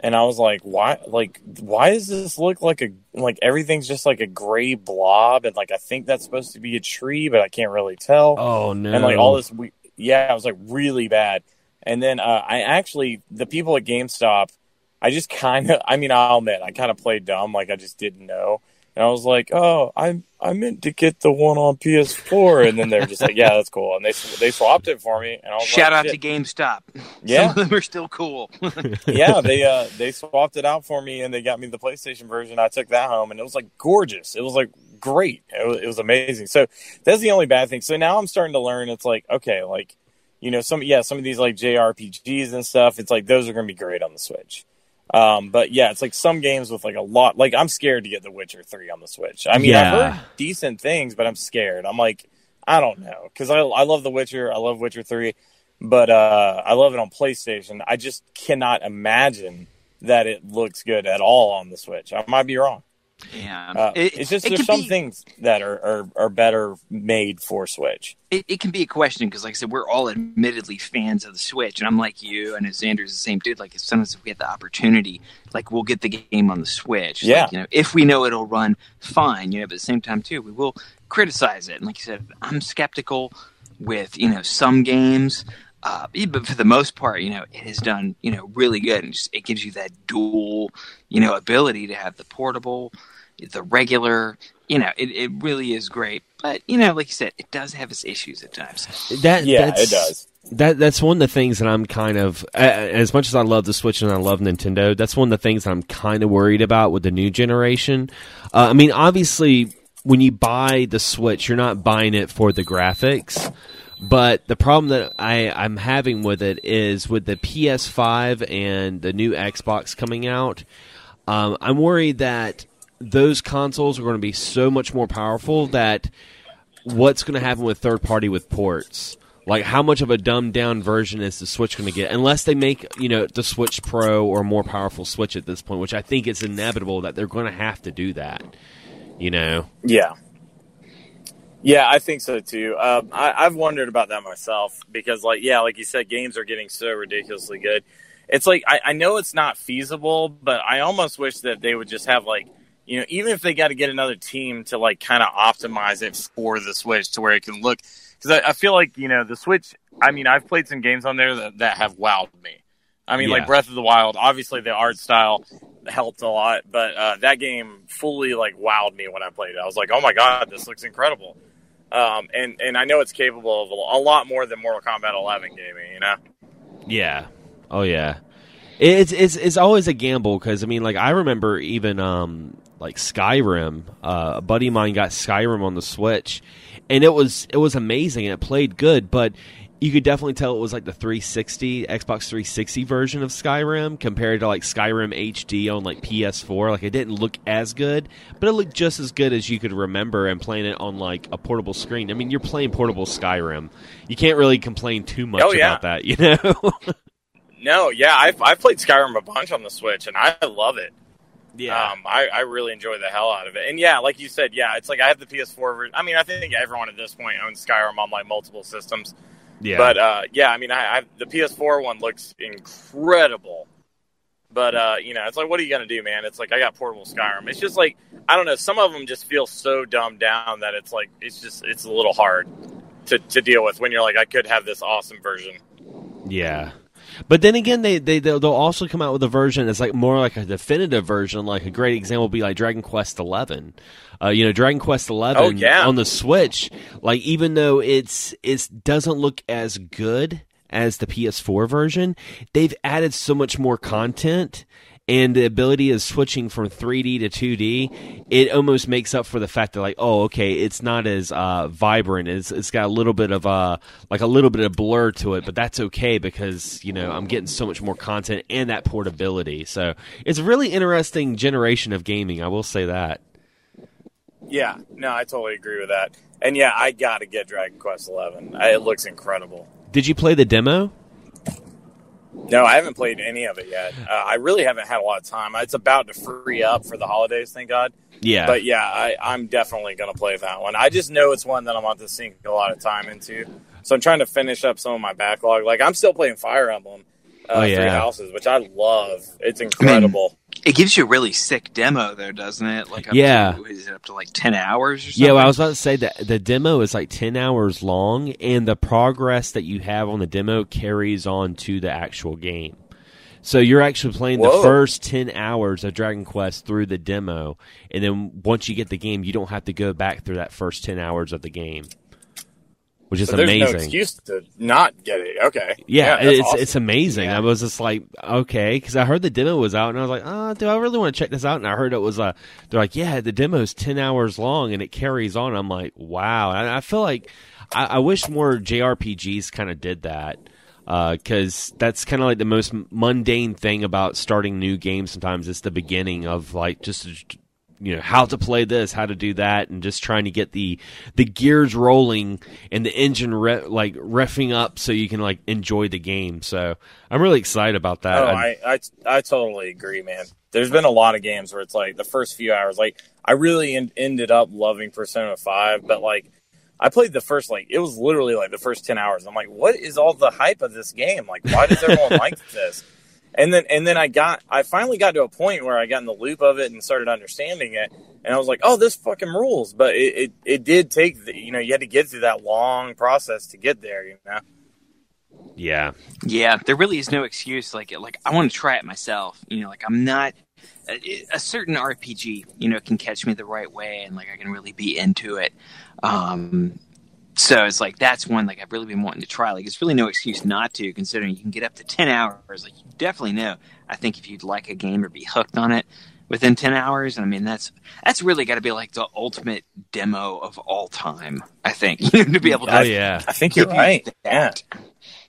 Speaker 3: and I was like, why like why does this look like a like everything's just like a gray blob and like I think that's supposed to be a tree, but I can't really tell.
Speaker 1: oh no!
Speaker 3: And like all this we yeah, it was like really bad. And then uh I actually the people at GameStop I just kind of I mean I'll admit I kind of played dumb like I just didn't know. And I was like, "Oh, I I meant to get the one on PS4." And then they're just like, "Yeah, that's cool." And they they swapped it for me. And I was
Speaker 2: Shout
Speaker 3: like,
Speaker 2: out to GameStop.
Speaker 3: Yeah.
Speaker 2: Some of them are still cool.
Speaker 3: yeah, they uh they swapped it out for me and they got me the PlayStation version. I took that home and it was like gorgeous. It was like great. It was, it was amazing. So that's the only bad thing. So now I'm starting to learn. It's like okay, like you know some yeah some of these like JRPGs and stuff. It's like those are going to be great on the Switch. Um, but yeah, it's like some games with like a lot. Like I'm scared to get The Witcher three on the Switch. I mean, I've heard decent things, but I'm scared. I'm like, I don't know because I I love The Witcher. I love Witcher three, but uh, I love it on PlayStation. I just cannot imagine that it looks good at all on the Switch. I might be wrong.
Speaker 2: Yeah,
Speaker 3: Uh,
Speaker 2: It-
Speaker 3: it's just
Speaker 2: it
Speaker 3: there's some
Speaker 2: be-
Speaker 3: things that are, are are better made for Switch.
Speaker 2: it, it can be a question because, like I said, we're all admittedly fans of the Switch, and I'm like you, and Xander's the same dude. Like, as soon as we get the opportunity, like we'll get the game on the Switch.
Speaker 3: Yeah.
Speaker 2: like, you know, if we know it'll run fine, you know. But at the same time, too, we will criticize it. And like you said, I'm skeptical with you know some games. Uh, but for the most part, you know, it has done, you know, really good, and just it gives you that dual, you know, ability to have the portable, the regular, you know, it, it really is great. But you know, like you said, it does have its issues at times.
Speaker 1: that
Speaker 3: Yeah,
Speaker 1: that's,
Speaker 3: it does.
Speaker 1: That that's one of the things that I'm kind of uh, as much as I love the Switch and I love Nintendo. That's one of the things that I'm kind of worried about with the new generation. Uh, I mean, obviously, when you buy the Switch, you're not buying it for the graphics. But the problem that I, I'm having with it is with the PS5 and the new Xbox coming out, um, I'm worried that those consoles are going to be so much more powerful that what's going to happen with third party with ports? Like, how much of a dumbed down version is the Switch going to get? Unless they make, you know, the Switch Pro or a more powerful Switch at this point, which I think it's inevitable that they're going to have to do that. You know?
Speaker 3: Yeah. Yeah, I think so too. Um, I, I've wondered about that myself because, like, yeah, like you said, games are getting so ridiculously good. It's like I, I know it's not feasible, but I almost wish that they would just have like you know, even if they got to get another team to like kind of optimize it for the Switch to where it can look, because I, I feel like you know the Switch. I mean, I've played some games on there that, that have wowed me. I mean,
Speaker 1: Yeah.
Speaker 3: like Breath of the Wild. Obviously, the art style helped a lot, but uh, that game fully like wowed me when I played it. I was like, oh my god, this looks incredible. Um, and and I know it's capable of a, lot more than Mortal Kombat 11 gaming. You know.
Speaker 1: Yeah. Oh yeah. It's it's it's always a gamble because I mean, like I remember even um like Skyrim. Uh, a buddy of mine got Skyrim on the Switch, and it was it was amazing and it played good, but you could definitely tell it was like the 360 Xbox 360 version of Skyrim compared to like Skyrim HD on like PS4. Like it didn't look as good, but it looked just as good as you could remember and playing it on like a portable screen. I mean, you're playing portable Skyrim. You can't really complain too much
Speaker 3: Oh, yeah.
Speaker 1: about that, you know.
Speaker 3: No, yeah, I've I've played Skyrim a bunch on the Switch, and I love it.
Speaker 1: Yeah.
Speaker 3: Um, I, I really enjoy the hell out of it. And yeah, like you said, yeah, it's like I have the PS4 version. I mean, I think everyone at this point owns Skyrim on like multiple systems.
Speaker 1: Yeah.
Speaker 3: But uh, yeah, I mean, I, I the PS4 one looks incredible. But uh, you know, it's like, what are you gonna do, man? It's like I got portable Skyrim. It's just like I don't know. Some of them just feel so dumbed down that it's like it's just it's a little hard to, to deal with when you're like, I could have this awesome version.
Speaker 1: yeah. But then again, they they they'll they'll also come out with a version that's like more like a definitive version. Like a great example would be like Dragon Quest Eleven. Uh, you know, Dragon Quest Eleven
Speaker 3: Oh, yeah.
Speaker 1: on the Switch. Like even though it's it doesn't look as good as the PS4 version, they've added so much more content. And the ability of switching from 3D to 2D, it almost makes up for the fact that like, oh, okay, it's not as uh, vibrant. It's it's got a little bit of uh, like a little bit of blur to it, but that's okay because you know I'm getting so much more content and that portability. So it's a really interesting generation of gaming. I will say that.
Speaker 3: Yeah, no, I totally agree with that. And yeah, I got to get Dragon Quest Eleven. It looks incredible.
Speaker 1: Did you play the demo?
Speaker 3: No, I haven't played any of it yet. Uh, I really haven't had a lot of time. It's about to free up for the holidays, thank God.
Speaker 1: Yeah,
Speaker 3: But yeah, I, I'm definitely going to play that one. I just know it's one that I'm about to sink a lot of time into. So I'm trying to finish up some of my backlog. Like I'm still playing Fire Emblem, uh,
Speaker 1: Oh,
Speaker 3: Three
Speaker 1: yeah.
Speaker 3: Houses, which I love. It's incredible.
Speaker 2: It gives you a really sick demo, though, doesn't it? Like, up
Speaker 1: Yeah.
Speaker 2: to, is it up to like ten hours or something?
Speaker 1: Yeah, well, I was about to say that the demo is like 10 hours long, and the progress that you have on the demo carries on to the actual game. So you're actually playing the first 10 hours of Dragon Quest through the demo, and then once you get the game, you don't have to go back through that first 10 hours of the game, which is
Speaker 3: So there's
Speaker 1: amazing.
Speaker 3: no excuse to not get it. Okay.
Speaker 1: Yeah,
Speaker 3: that's
Speaker 1: it's
Speaker 3: awesome.
Speaker 1: it's amazing.
Speaker 2: Yeah.
Speaker 1: I was just like, okay, because I heard the demo was out, and I was like, oh, do I really want to check this out? And I heard it was uh, they're like, yeah, the demo is ten hours long and it carries on. I'm like, wow. And I feel like I, I wish more JRPGs kind of did that. Because that's kind of like the most mundane thing about starting new games. Sometimes it's the beginning of like just you know how to play this, how to do that, and just trying to get the the gears rolling and the engine re- like refing up so you can like enjoy the game. So I'm really excited about that.
Speaker 3: Oh,
Speaker 1: I-
Speaker 3: I, I totally agree, man. There's been a lot of games where it's like the first few hours, like I really en- ended up loving Persona Five, but like I played the first like it was literally like the first ten hours. I'm like, what is all the hype of this game? Like, why does everyone like this? And then and then I got I finally got to a point where I got in the loop of it and started understanding it, and I was like, oh, this fucking rules. But it it, it did take the, you know you had to get through that long process to get there, you know.
Speaker 1: yeah,
Speaker 2: Yeah, there really is no excuse. Like, like I want to try it myself. You know, like I'm not a, a certain RPG. You know, can catch me the right way, and like I can really be into it. Um, so it's like that's one like I've really been wanting to try. Like, it's really no excuse not to, considering you can get up to ten hours. Like, you definitely know. I think if you'd like a game or be hooked on it within ten hours, and I mean that's that's really got to be like the ultimate demo of all time. I think to be mm, able to.
Speaker 1: oh yeah,
Speaker 3: I think you're
Speaker 2: give you
Speaker 3: right. Yeah.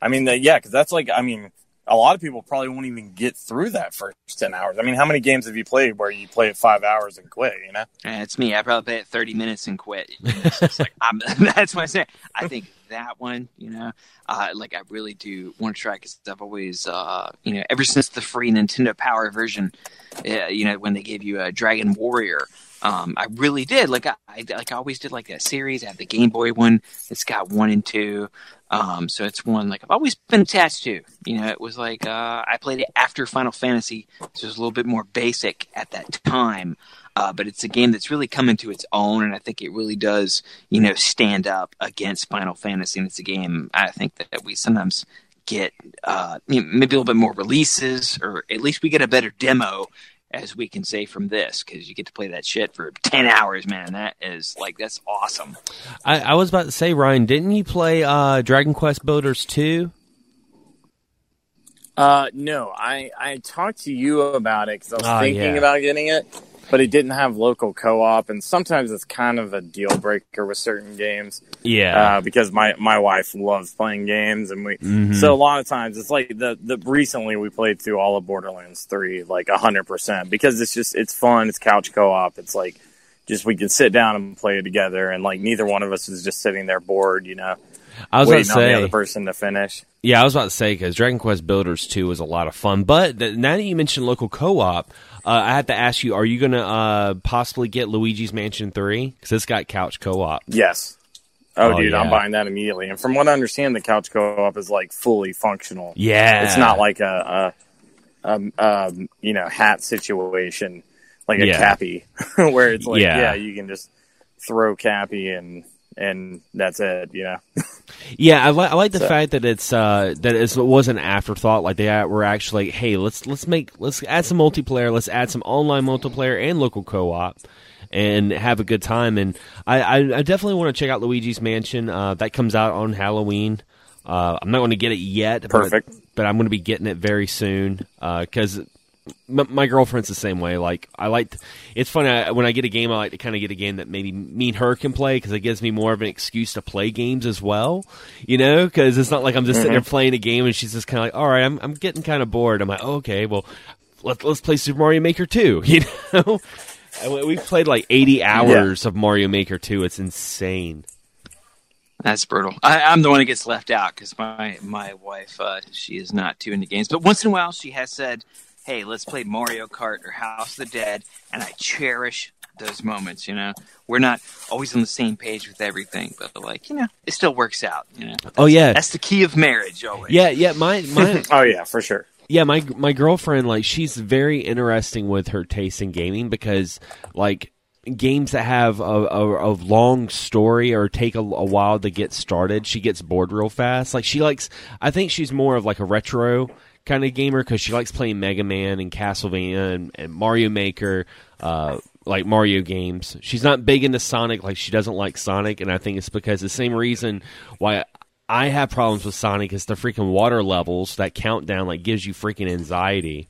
Speaker 3: I mean, the, yeah, because that's like, I mean, a lot of people probably won't even get through that first 10 hours. I mean, how many games have you played where you play it five hours and quit, you know?
Speaker 2: Yeah, it's me. I probably play it 30 minutes and quit. It's just like, I'm, that's my saying. I think that one, you know, uh, like I really do want to try because I've always, uh, you know, ever since the free Nintendo Power version, uh, you know, when they gave you a Dragon Warrior, um, I really did. Like I, I, like I always did like that series. I have the Game Boy one. It's got one and two. Um, so it's one like I've always been attached to. You know, it was like uh, I played it after Final Fantasy, so it was a little bit more basic at that time. Uh, but it's a game that's really come into its own, and I think it really does, you know, stand up against Final Fantasy. And it's a game I think that we sometimes get uh, maybe a little bit more releases, or at least we get a better demo, as we can say from this, because you get to play that shit for ten hours, man. That is like that's awesome.
Speaker 1: I, I was about to say, Ryan, didn't you play uh, Dragon Quest Builders two?
Speaker 3: Uh, no, I I talked to you about it because I was
Speaker 1: Oh,
Speaker 3: thinking
Speaker 1: yeah.
Speaker 3: about getting it, but it didn't have local co-op, and sometimes it's kind of a deal breaker with certain games.
Speaker 1: Yeah.
Speaker 3: uh, because my my wife loves playing games, and we
Speaker 1: Mhm.
Speaker 3: so a lot of times it's like the the recently we played through all of Borderlands three like hundred percent because it's just it's fun, it's couch co-op, it's like just we can sit down and play it together, and like neither one of us is just sitting there bored, you know,
Speaker 1: I was about to
Speaker 3: on the other person to finish.
Speaker 1: yeah, I was about to say because Dragon Quest Builders two was a lot of fun. But th- now that you mentioned local co-op, I have to ask you: Are you going to uh, possibly get Luigi's Mansion three? Because it's got couch co-op.
Speaker 3: Yes. Oh,
Speaker 1: Oh,
Speaker 3: dude, I'm buying that immediately. And from what I understand, the couch co-op is like fully functional.
Speaker 1: Yeah,
Speaker 3: It's not like a, a, um um, you know, hat situation, like a
Speaker 1: Yeah.
Speaker 3: Cappy, where it's like,
Speaker 1: Yeah.
Speaker 3: yeah. you can just throw Cappy and and that's it, you know.
Speaker 1: Yeah, I, li- I like the
Speaker 3: So-
Speaker 1: fact that it's uh, that it's, it was an afterthought. Like they were actually, like, hey, let's let's make let's add some multiplayer, let's add some online multiplayer and local co-op, and have a good time. And I, I, I definitely want to check out Luigi's Mansion. Uh, that comes out on Halloween. Uh, I'm not going to get it yet,
Speaker 3: Perfect.
Speaker 1: But, I'm going to be getting it very soon because. M- my girlfriend's the same way. Like I like, it's funny I, when I get a game. I like to kind of get a game that maybe me and her can play because it gives me more of an excuse to play games as well. You know, because it's not like I'm just sitting there playing a game and she's just kind of like, all right, I'm I'm getting kind of bored. I'm like, oh, okay, well, let's let's play Super Mario Maker 2, You know, we've played like 80 hours of Mario Maker 2. It's insane.
Speaker 2: That's brutal. I, I'm the one that gets left out because my my wife uh, she is not too into games, but once in a while she has said, "Hey, let's play Mario Kart or House of the Dead," and I cherish those moments. You know, we're not always on the same page with everything, but like you know, it still works out. You know,
Speaker 1: Oh yeah,
Speaker 2: that's the key of marriage. Always.
Speaker 1: yeah, yeah. My my
Speaker 3: Oh yeah, for sure.
Speaker 1: Yeah, my my girlfriend like she's very interesting with her taste in gaming because like games that have a, a, a long story or take a, a while to get started, she gets bored real fast. Like she likes, I think she's more of like a retro kind of gamer because she likes playing Mega Man and Castlevania and, and Mario Maker. Uh, like Mario games. She's not big into Sonic, like she doesn't like Sonic, and I think it's because the same reason why I have problems with Sonic is the freaking water levels. That countdown like gives you freaking anxiety.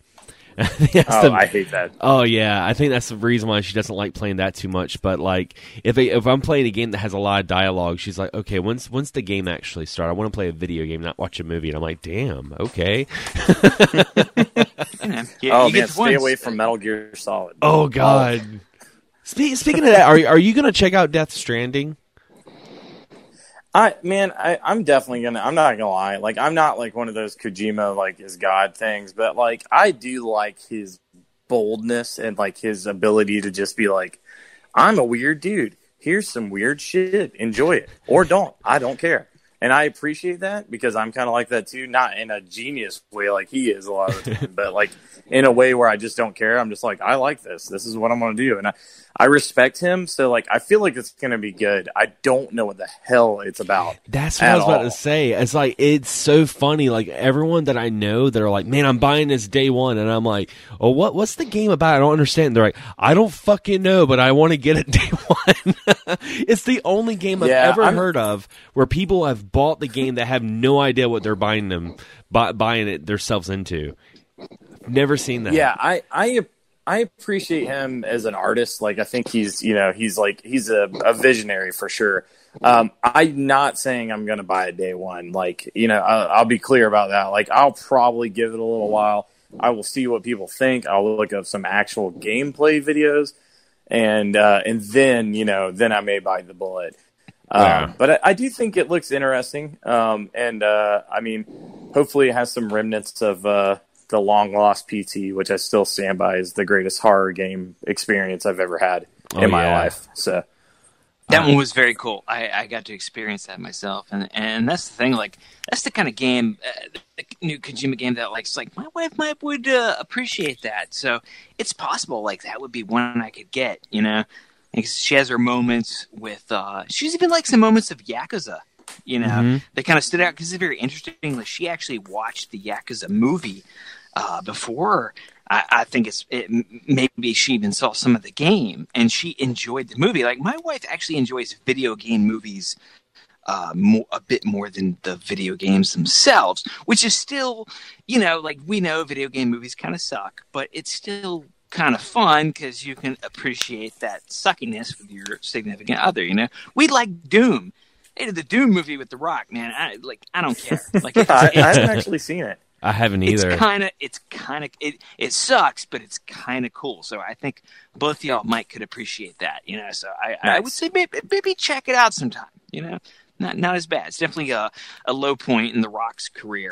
Speaker 1: I that's
Speaker 3: Oh,
Speaker 1: the-
Speaker 3: I hate that.
Speaker 1: Oh yeah, I think that's the reason why she doesn't like playing that too much. But like, if I, if I'm playing a game that has a lot of dialogue, she's like, okay, when's when's the game actually start? I want to play a video game, not watch a movie. And I'm like, damn, okay.
Speaker 2: You know, you-
Speaker 3: oh man,
Speaker 2: get
Speaker 3: stay
Speaker 2: once.
Speaker 3: away from Metal Gear Solid.
Speaker 1: Oh god. Oh. Spe- speaking of that, are are you gonna check out Death Stranding?
Speaker 3: I man, I, I'm definitely gonna. I'm not gonna lie. Like, I'm not like one of those Kojima like is God things, but like I do like his boldness and like his ability to just be like, I'm a weird dude. Here's some weird shit. Enjoy it or don't. I don't care. And I appreciate that because I'm kind of like that too. Not in a genius way like he is a lot of the time, but like in a way where I just don't care. I'm just like, I like this. This is what I'm going to do. And I, I respect him. So like, I feel like it's going to be good. I don't know what the hell it's about.
Speaker 1: That's what I was about
Speaker 3: all.
Speaker 1: to say. It's like it's so funny. Like everyone that I know that are like, "Man, I'm buying this day one," and I'm like, "Oh, what? What's the game about? I don't understand." They're like, "I don't fucking know, but I want to get it day one." it's the only game I've
Speaker 3: Yeah,
Speaker 1: ever
Speaker 3: I'm-
Speaker 1: heard of where people have bought the game that have no idea what they're buying them, buy, buying it themselves into. Never seen that.
Speaker 3: Yeah, I I I appreciate him as an artist. Like I think he's you know he's like he's a, a visionary for sure. Um, I'm not saying I'm going to buy it day one. Like you know I'll, I'll be clear about that. Like I'll probably give it a little while. I will see what people think. I'll look up some actual gameplay videos, and uh, and then you know then I may bite the bullet. Um,
Speaker 1: Yeah.
Speaker 3: But I, I do think it looks interesting, um, and uh, I mean, hopefully it has some remnants of uh, the long lost PT, which I still stand by is the greatest horror game experience I've ever had
Speaker 1: Oh,
Speaker 3: in my
Speaker 1: yeah.
Speaker 3: life. So
Speaker 2: That
Speaker 1: Uh,
Speaker 2: one was very cool. I, I got to experience that myself, and and that's the thing. Like that's the kind of game, uh, the new Kojima game that likes like my wife might would uh, appreciate that. So it's possible like that would be one I could get. You know, because she has her moments with. uh She's even like some moments of Yakuza. You know,
Speaker 1: Mhm.
Speaker 2: they kind of stood out because it's very interesting. Like she actually watched the Yakuza movie uh, before. I, I think it's it, maybe she even saw some of the game and she enjoyed the movie. Like my wife actually enjoys video game movies uh, more, a bit more than the video games themselves, which is still, you know, like we know video game movies kind of suck, but it's still kind of fun because you can appreciate that suckiness with your significant other. You know, we like Doom. They did the Doom movie with The Rock, man. I like. I don't care. Like, it's,
Speaker 3: I, I haven't actually seen it.
Speaker 1: I haven't either.
Speaker 2: it's kind of it's kind of it it sucks but it's kind of cool. So i think both y'all might could appreciate that you know so i i would say maybe, maybe check it out sometime you know? Not not as bad. It's definitely a, a low point in the rock's career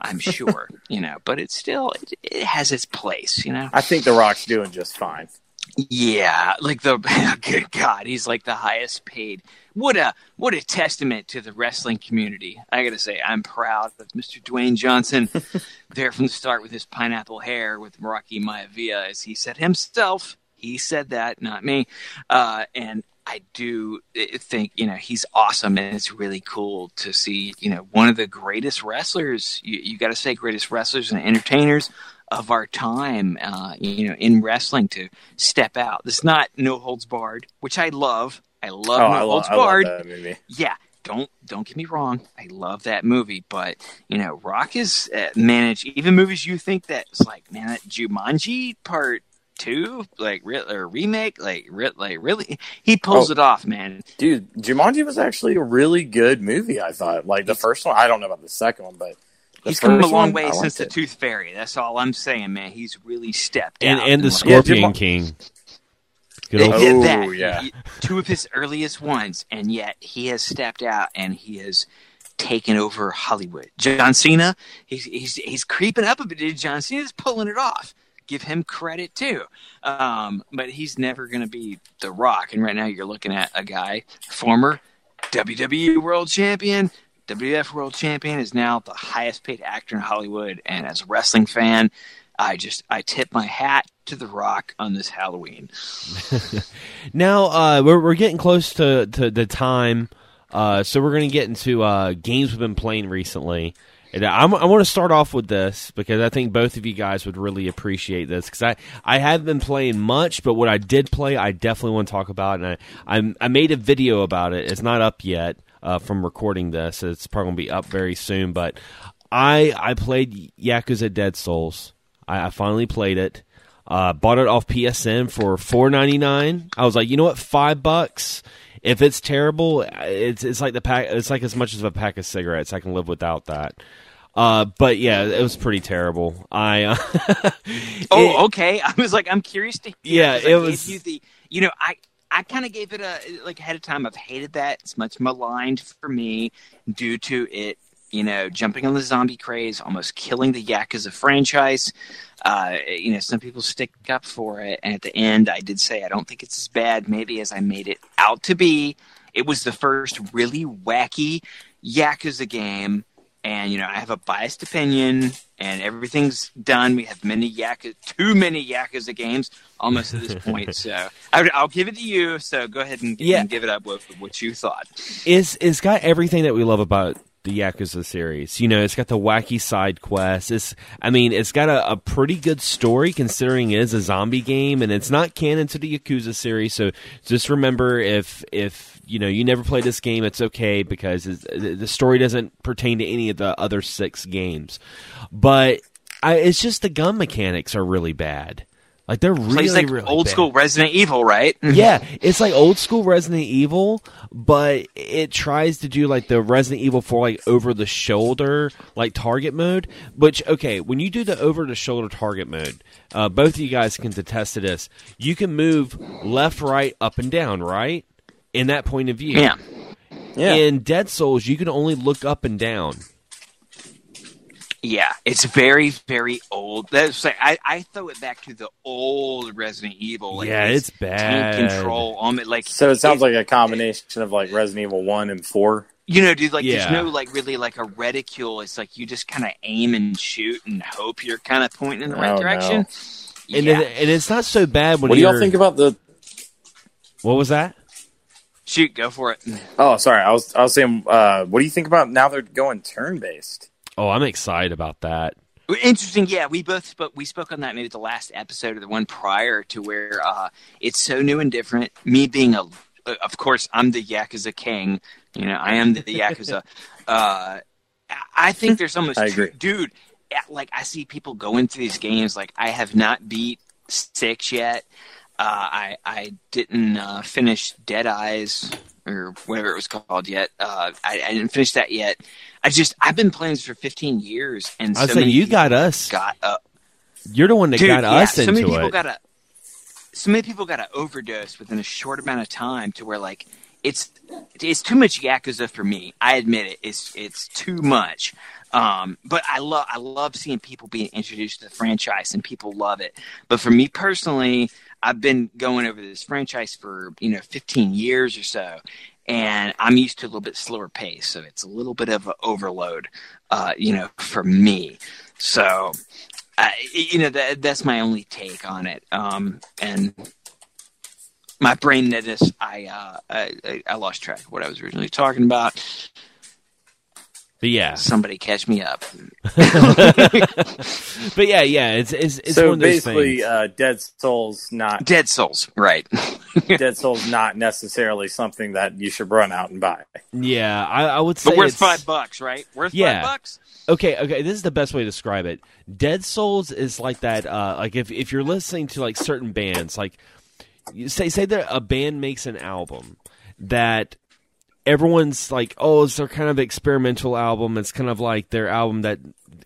Speaker 2: i'm sure you know but it's still it, it has its place you know?
Speaker 3: I think The Rock's doing just fine.
Speaker 2: Yeah like the good god he's like the highest paid what a what a testament to the wrestling community i gotta say i'm proud of mr dwayne johnson there from the start with his pineapple hair with Rocky Maivia, as he said himself. He said that, not me. Uh, and I do uh, think, you know, he's awesome, and it's really cool to see, you know, one of the greatest wrestlers. You, you got to say, greatest wrestlers and entertainers of our time, uh, you know, in wrestling to step out. This is not No Holds Barred, which I love. I love
Speaker 3: oh,
Speaker 2: No
Speaker 3: I,
Speaker 2: Holds Barred yeah, don't don't get me wrong. I love that movie, but you know, Rock is uh, managed even movies you think that's like man, that Jumanji Part Two, like re- or remake, like re- like really, he pulls
Speaker 3: Oh.
Speaker 2: it off, man.
Speaker 3: Dude, Jumanji was actually a really good movie. I thought. Like the first one, I don't know about the second one, but the
Speaker 2: He's come a long
Speaker 3: one,
Speaker 2: way
Speaker 3: I
Speaker 2: since the. Tooth Fairy. That's all I'm saying, man. He's really stepped
Speaker 1: and
Speaker 2: out.
Speaker 1: and the
Speaker 2: like-
Speaker 3: Yeah,
Speaker 1: Scorpion King. Good old-
Speaker 3: Oh,
Speaker 2: that.
Speaker 3: yeah.
Speaker 2: Two of his earliest ones, and yet he has stepped out and he has taken over Hollywood. John Cena, he's he's he's creeping up a bit. John Cena's pulling it off. Give him credit too, um, but he's never going to be The Rock. And right now, you're looking at a guy, former WWE World Champion, WWF World Champion, is now the highest paid actor in Hollywood. And as a wrestling fan, I just I tip my hat to The Rock on this Halloween.
Speaker 1: Now uh, we're we're getting close to to the time, uh, so we're going to get into uh, games we've been playing recently. And I'm, I want to start off with this because I think both of you guys would really appreciate this because I, I haven't been playing much, but what I did play, I definitely want to talk about, and I I'm, I made a video about it. It's not up yet uh, from recording this. It's probably going to be up very soon, but I I played Yakuza Dead Souls. I, I finally played it. Uh, bought it off PSN for four ninety nine. I was like, you know what, five bucks. If it's terrible, it's it's like the pack. It's like as much as a pack of cigarettes. I can live without that. Uh, but yeah, it was pretty terrible. I uh,
Speaker 2: Oh, okay. I was like, I'm curious to. Hear,
Speaker 1: Yeah, it was-
Speaker 2: You, the, you know, I I kind of gave it a like ahead of time. I've hated that. It's much maligned for me due to it. You know, jumping on the zombie craze, almost killing the Yakuza franchise. Uh, you know, some people stick up for it, and at the end, I did say I don't think it's as bad, maybe as I made it out to be. It was the first really wacky Yakuza game and you know I have a biased opinion, and everything's done. We have many Yakuza, too many Yakuza games almost at this point. so I, I'll give it to you. So go ahead and,
Speaker 1: Yeah.
Speaker 2: and give it up with what you thought.
Speaker 1: it's it's got everything that we love about the Yakuza series. You know, it's got the wacky side quests. It's I mean, it's got a, a pretty good story considering it is a zombie game and it's not canon to the Yakuza series. So just remember if if you know you never played this game, it's okay because it's, the story doesn't pertain to any of the other six games. But I, it's just the gun mechanics are really bad. Like they're really
Speaker 2: Plays like
Speaker 1: really
Speaker 2: old
Speaker 1: bad
Speaker 2: school Resident Evil, right?
Speaker 1: yeah, it's like old school Resident Evil, but it tries to do like the Resident Evil 4 like over the shoulder like target mode. Which okay, when you do the over the shoulder target mode, uh, both of you guys can attest to this. You can move left, right, up, and down, right? In that point of view.
Speaker 2: yeah.
Speaker 3: Yeah.
Speaker 1: In Dead Souls, you can only look up and down.
Speaker 2: Yeah, it's very, very old. That's like I, I throw it back to the old Resident Evil. Like
Speaker 1: yeah, it's bad.
Speaker 2: control on it. Like
Speaker 3: So it sounds
Speaker 2: it-
Speaker 3: like a combination of like Resident Evil one and four.
Speaker 2: you know, dude. Like
Speaker 1: Yeah.
Speaker 2: there's no like really like a reticule. It's like you just kind of aim and shoot and hope you're kind of pointing in the right
Speaker 3: Oh, no.
Speaker 2: direction.
Speaker 1: And
Speaker 2: yeah.
Speaker 1: it, and it's not so bad when
Speaker 3: What do
Speaker 1: you're.
Speaker 3: y'all think about the?
Speaker 1: what was that?
Speaker 2: Shoot, go for it.
Speaker 3: Oh, sorry, I was I was saying, uh, what do you think about now they're going turn based?
Speaker 1: Oh, I'm excited about that.
Speaker 2: Interesting. Yeah, we both spoke. We spoke on that maybe the last episode or the one prior to where uh, it's so new and different. Me being a, of course, I'm the Yakuza king. You know, I am the, the Yakuza. uh, I think there's almost
Speaker 3: I agree.
Speaker 2: dude. yeah, Like I see people going through these games. Like I have not beat six yet. Uh, I I didn't uh, finish Dead Eyes or whatever it was called yet. Uh, I, I didn't finish that yet. I just I've been playing this for 15 years, and
Speaker 1: I
Speaker 2: so many
Speaker 1: you got us.
Speaker 2: got up.
Speaker 1: You're the one that
Speaker 2: Dude,
Speaker 1: got
Speaker 2: yeah,
Speaker 1: us
Speaker 2: so many people
Speaker 1: it.
Speaker 2: got a so many people got an overdose within a short amount of time to where like it's it's too much yakuza for me. I admit it. It's it's too much. Um, but I love I love seeing people being introduced to the franchise and people love it. But for me personally, I've been going over this franchise for you know 15 years or so, and I'm used to a little bit slower pace, so it's a little bit of an overload, uh, you know, for me. So, uh, you know, that that's my only take on it. Um, and my brain deadness, I, uh, I I- I lost track of what I was originally talking about.
Speaker 1: But yeah,
Speaker 2: Somebody catch me up.
Speaker 1: but yeah, yeah. It's it's it's
Speaker 3: so
Speaker 1: one of those
Speaker 3: basically,
Speaker 1: things.
Speaker 3: uh, Dead Souls not
Speaker 2: Dead Souls, right?
Speaker 3: Dead Souls not necessarily something that you should run out and buy.
Speaker 1: yeah, I, I would say
Speaker 2: But worth
Speaker 1: it's-
Speaker 2: five bucks, right? Worth
Speaker 1: Yeah.
Speaker 2: five bucks.
Speaker 1: okay okay this is the best way to describe it dead souls is like that uh like if if you're listening to like certain bands like you say say that a band makes an album that everyone's like oh it's their kind of experimental album it's kind of like their album that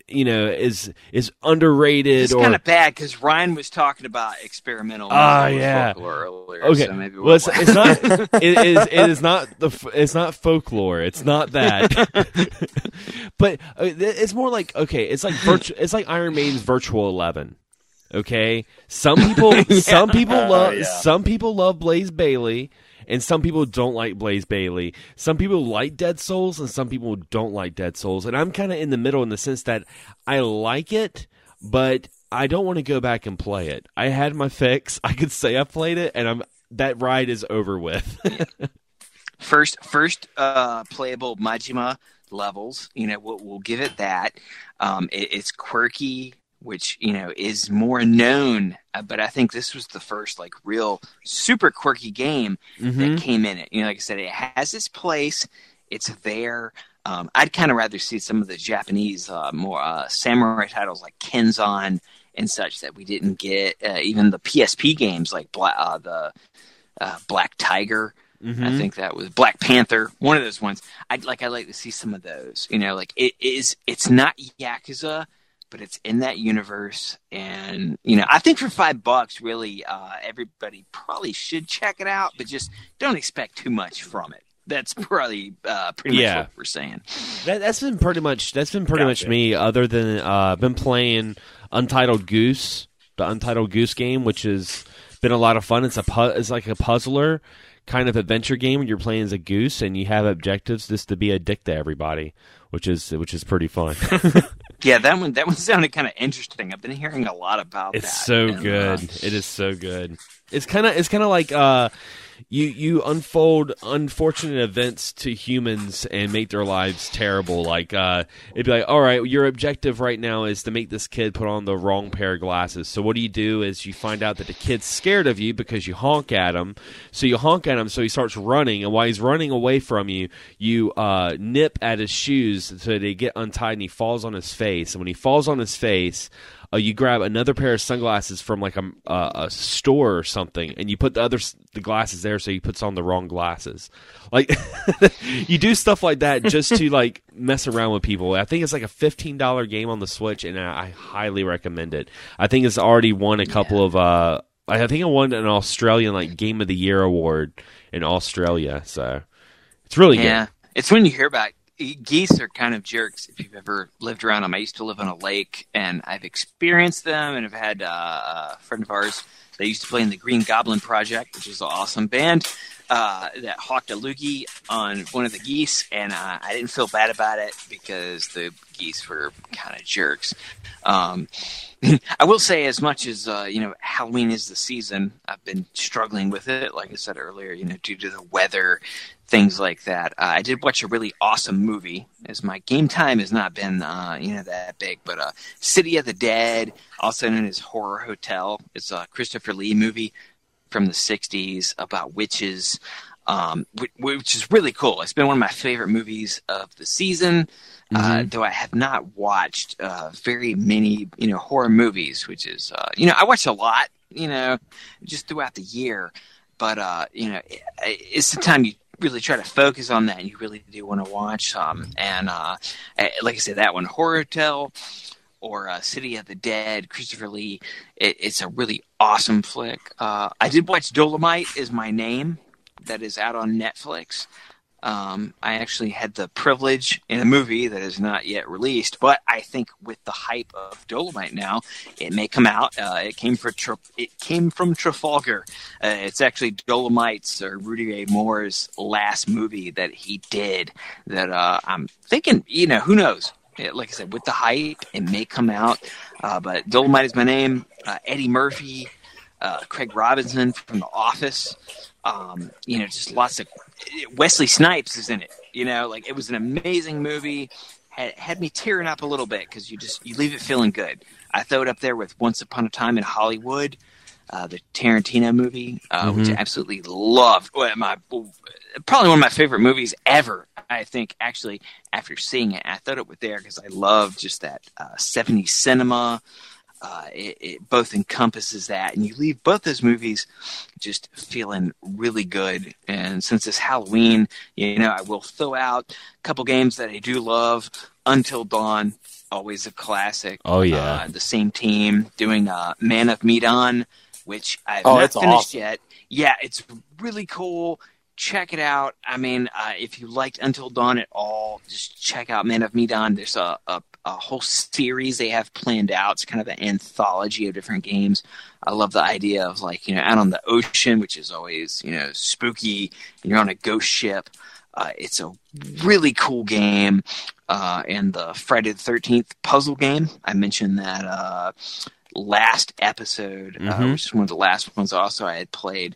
Speaker 1: you know is is underrated
Speaker 2: It's
Speaker 1: or
Speaker 2: kind of bad because Ryan was talking about experimental.
Speaker 1: Ah,
Speaker 2: music with
Speaker 1: yeah.
Speaker 2: folklore earlier.
Speaker 1: Okay,
Speaker 2: so maybe
Speaker 1: well, it's, it's not. It is. It is not the. It's not folklore. It's not that. but uh, it's more like okay. It's like virtu- It's like Iron Maiden's Virtual Eleven. Okay, some people. Some people
Speaker 3: Uh,
Speaker 1: love.
Speaker 3: yeah.
Speaker 1: Some people love Blaze Bayley. And some people don't like Blaze Bayley. Some people like Dead Souls, and some people don't like Dead Souls. And I'm kind of in the middle in the sense that I like it, but I don't want to go back and play it. I had my fix. I could say I played it, and I'm that ride is over with.
Speaker 2: first first uh, playable Majima levels. You know, we'll, we'll give it that. Um, it, it's quirky, which you know is more known. Uh, but I think this was the first like real super quirky game
Speaker 1: Mhm.
Speaker 2: that came in it. You know, like I said, it has its place. It's there. Um, I'd kind of rather see some of the Japanese uh, more uh, samurai titles like Kenzan and such that we didn't get. Uh, even the PSP games like Bla- uh, the uh, Black Tiger. I
Speaker 1: Mhm.
Speaker 2: think that was Black Panther, one of those ones. I'd like I'd like to see some of those. You know, like it is it's not Yakuza, but it's in that universe and you know, I think for 5 bucks really uh everybody probably should check it out, but just don't expect too much from it. That's probably uh pretty much
Speaker 1: Yeah.
Speaker 2: what we're saying.
Speaker 1: That, that's been pretty much that's been pretty much
Speaker 3: Gotcha.
Speaker 1: me. Other than uh, I've been playing Untitled Goose, the Untitled Goose game, which has been a lot of fun. It's a pu- it's like a puzzler kind of adventure game where you're playing as a goose and you have objectives just to be a dick to everybody, which is which is pretty fun.
Speaker 2: Yeah, that one that one sounded kind of interesting. I've been hearing a lot about
Speaker 1: It's
Speaker 2: that.
Speaker 1: so
Speaker 2: uh,
Speaker 1: good. it is so good. It's kind of it's kind of like uh you you unfold unfortunate events to humans and make their lives terrible. Like uh it'd be like, "All right, your objective right now is to make this kid put on the wrong pair of glasses." So what do you do is you find out that the kid's scared of you because you honk at him. So you honk at him so he starts running and while he's running away from you, you uh nip at his shoes so they get untied and he falls on his face. And when he falls on his face, uh, you grab another pair of sunglasses from like a, uh, a store or something, and you put the other the glasses there, so he puts on the wrong glasses. Like you do stuff like that just to like mess around with people. I think it's like a fifteen dollar game on the Switch, and I, I highly recommend it. I think it's already won a couple of. uh I think it won an Australian like Game of the Year award in Australia. So it's really
Speaker 2: Yeah, it's when you hear about geese are kind of jerks if you've ever lived around them. I used to live on a lake, and I've experienced them, and I've had uh, a friend of ours that used to play in the Green Goblin Project, which is an awesome band. Uh, that hawked a loogie on one of the geese, and uh, I didn't feel bad about it because the geese were kind of jerks. Um, I will say, as much as uh, you know, Halloween is the season. I've been struggling with it, like I said earlier, you know, due to the weather, things like that. Uh, I did watch a really awesome movie. As my game time has not been, uh, you know, that big, but uh, City of the Dead, also known as Horror Hotel, it's a Christopher Lee movie from the '60s about witches. Um, which, which is really cool. It's been one of my favorite movies of the season. Uh, though I have not watched uh, very many, you know, horror movies, which is, uh, you know, I watch a lot, you know, just throughout the year. But uh, you know, it, it's the time you really try to focus on that, and you really do want to watch some. And uh, eh, like I said, that one, Horror Hotel or uh, City of the Dead, Christopher Lee. It, it's a really awesome flick. Uh, I did watch Dolomite is my name. That is out on Netflix. Um, I actually had the privilege in a movie that is not yet released, but I think with the hype of Dolomite now, it may come out. Uh, it came from Tra- it came from Trafalgar. Uh, it's actually Dolomite's or Rudy Ray Moore's last movie that he did. That uh, I'm thinking, you know, who knows? It, like I said, with the hype, it may come out. Uh, but Dolomite is my name. Uh, Eddie Murphy, uh, Craig Robinson from The Office. Um, you know, just lots of Wesley Snipes is in it. You know, like it was an amazing movie. Had, had me tearing up a little bit because you just you leave it feeling good. I throw it up there with Once Upon a Time in Hollywood, uh, the Tarantino movie, uh, which I absolutely loved. Well, my probably one of my favorite movies ever. I think actually after seeing it, I thought it was there because I love just that uh, 70s cinema. Uh, it, it both encompasses that, and you leave both those movies just feeling really good. And since it's Halloween, you know, I will throw out a couple games that I do love. Until Dawn, always a classic.
Speaker 1: Oh, yeah.
Speaker 2: uh, the same team doing uh, Man of Medan, which I've
Speaker 3: Oh,
Speaker 2: not finished
Speaker 3: awesome.
Speaker 2: yet. Yeah, it's really cool. Check it out. I mean, uh, if you liked Until Dawn at all, just check out Man of Medan. There's a, a, a whole series they have planned out. It's kind of an anthology of different games. I love the idea of like, you know, out on the ocean, which is always, you know, spooky. And you're on a ghost ship. Uh, it's a really cool game. Uh, and the Friday the 13th puzzle game, I mentioned that uh, last episode, uh,
Speaker 1: Mhm.
Speaker 2: which is one of the last ones also I had played.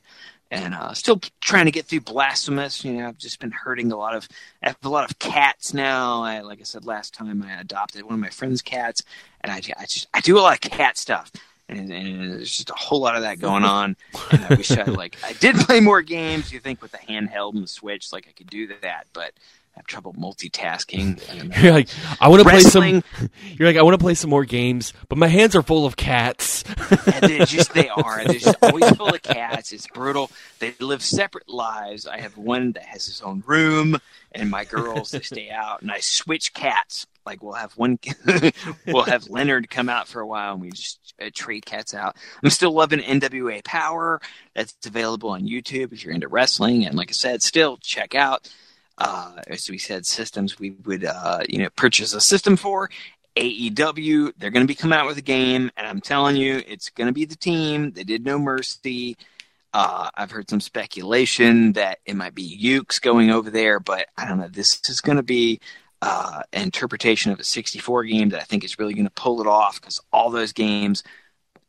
Speaker 2: And uh, still trying to get through Blasphemous. You know, I've just been hurting a lot of. I have a lot of cats now. I, like I said last time, I adopted one of my friend's cats, and I, I just I do a lot of cat stuff, and, and there's just a whole lot of that going on. And I wish I like I did play more games. You think with the handheld and the Switch, like I could do that, but have trouble multitasking. I don't know.
Speaker 1: You're like, I want to play some. You're like, I want to play some more games, but my hands are full of cats.
Speaker 2: And they just they are. They're just always full of cats. It's brutal. They live separate lives. I have one that has his own room, and my girls they stay out. And I switch cats. Like we'll have one, we'll have Leonard come out for a while, and we just uh, trade cats out. I'm still loving NWA Power. That's available on YouTube if you're into wrestling. And like I said, still check out. Uh, as we said, systems we would uh, you know purchase a system for. AEW, they're going to be coming out with a game, and I'm telling you, it's going to be the team. They did no mercy. Uh, I've heard some speculation that it might be Yuke's going over there, but I don't know. This is going to be uh, an interpretation of a 64 game that I think is really going to pull it off because all those games,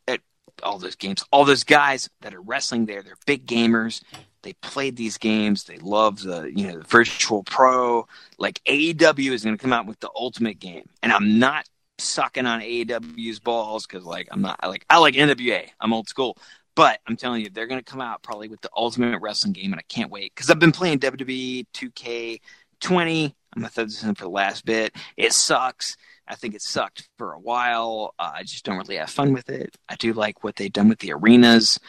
Speaker 2: it, all those games, all those guys that are wrestling there, they're big gamers. They played these games. They love the you know the virtual pro. Like AEW is going to come out with the ultimate game, and I'm not sucking on AEW's balls because like I'm not like I like NWA. I'm old school, but I'm telling you they're going to come out probably with the ultimate wrestling game, and I can't wait because I've been playing WWE 2K20. I'm gonna throw this in for the last bit. It sucks. I think it sucked for a while. Uh, I just don't really have fun with it. I do like what they've done with the arenas.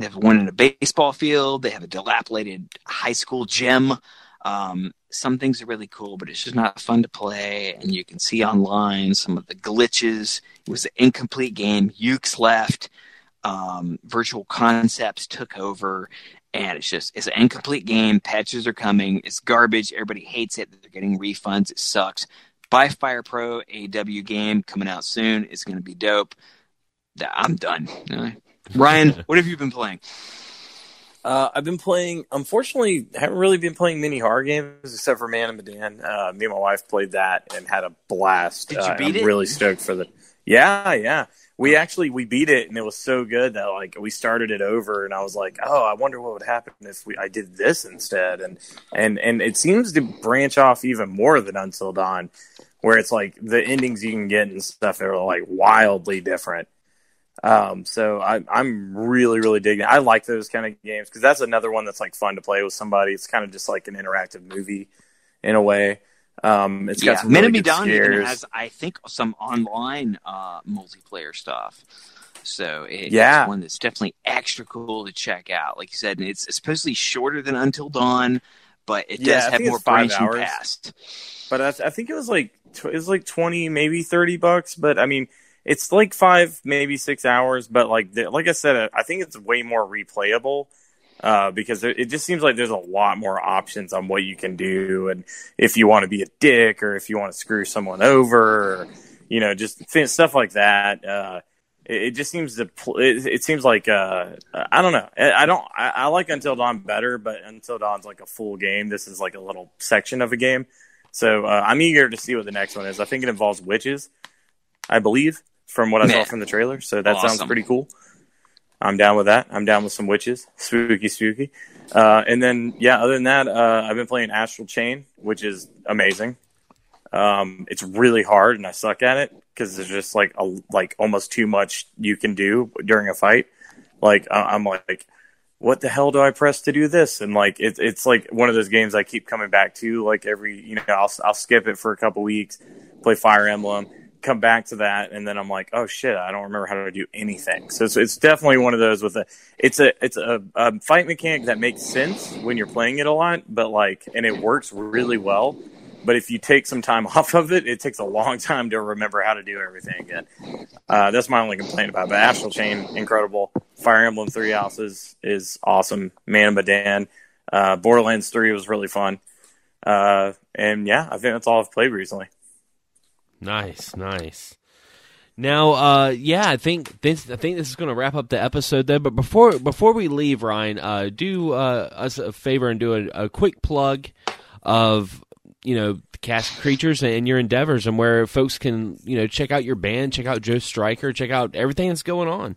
Speaker 2: They have one in a baseball field. They have a dilapidated high school gym. Um, some things are really cool, but it's just not fun to play. And you can see online some of the glitches. It was an incomplete game. Yuke's left. Um, Visual Concepts took over, and it's just it's an incomplete game. Patches are coming. It's garbage. Everybody hates it. They're getting refunds. It sucks. Buy Fire Pro AW game coming out soon. It's going to be dope. I'm done. Ryan, what have you been playing?
Speaker 3: Uh, I've been playing. Unfortunately, haven't really been playing many horror games except for Man and Medan. Uh, me and my wife played that and had a blast.
Speaker 2: Did you
Speaker 3: uh,
Speaker 2: beat
Speaker 3: I'm
Speaker 2: it?
Speaker 3: Really stoked for the. Yeah, yeah. We actually we beat it and it was so good that like we started it over and I was like, oh, I wonder what would happen if we I did this instead and and and it seems to branch off even more than Until Dawn, where it's like the endings you can get and stuff are like wildly different. Um, so I, I'm really, really digging. It. I like those kind of games because that's another one that's like fun to play with somebody. It's kind of just like an interactive movie in a way. Um, it's got
Speaker 2: yeah,
Speaker 3: some really
Speaker 2: Minami
Speaker 3: good
Speaker 2: has, I think, some online uh, multiplayer stuff. So it,
Speaker 3: Yeah.
Speaker 2: it's one that's definitely extra cool to check out. Like you said, and it's supposedly shorter than Until Dawn, but it
Speaker 3: Yeah,
Speaker 2: does have more branching
Speaker 3: hours.
Speaker 2: past.
Speaker 3: but I, I think it was like tw- it was like twenty, maybe thirty bucks. But I mean, it's like five, maybe six hours. But like like I said, I think it's way more replayable uh, because it just seems like there's a lot more options on what you can do, and if you want to be a dick or if you want to screw someone over, or, you know, just stuff like that. Uh, it, just seems to pl- it, it seems like uh, I don't know. I, I don't. I, I like Until Dawn better, but Until Dawn's like a full game. This is like a little section of a game. So uh, I'm eager to see what the next one is. I think it involves witches, I believe, from what I saw from the trailer. So that sounds pretty cool. I'm down with that. I'm down with some witches. Spooky, spooky. Uh, and then, yeah, other than that, uh, I've been playing Astral Chain, which is amazing. Um, it's really hard, and I suck at it because there's just like a, like almost too much you can do during a fight. Like I- I'm like, what the hell do I press to do this? And like it's it's like one of those games I keep coming back to. Like every you know I'll I'll skip it for a couple weeks, play Fire Emblem, come back to that, and then I'm like, oh shit, I don't remember how to do anything. So it's, it's definitely one of those with a it's a it's a, a fight mechanic that makes sense when you're playing it a lot, but like and it works really well. But if you take some time off of it, it takes a long time to remember how to do everything again. Uh, that's my only complaint about it. But Astral Chain, incredible. Fire Emblem Three Houses is awesome. Man of Medan. Uh, Borderlands Three was really fun. Uh, and yeah, I think that's all I've played recently.
Speaker 1: Nice, nice. Now, uh, yeah, I think this. I think this is going to wrap up the episode there. But before before we leave, Ryan, uh, do uh, us a favor and do a, a quick plug of you know Casket Creatures and your endeavors and where folks can you know check out your band, check out Joe Striker, check out everything that's going on.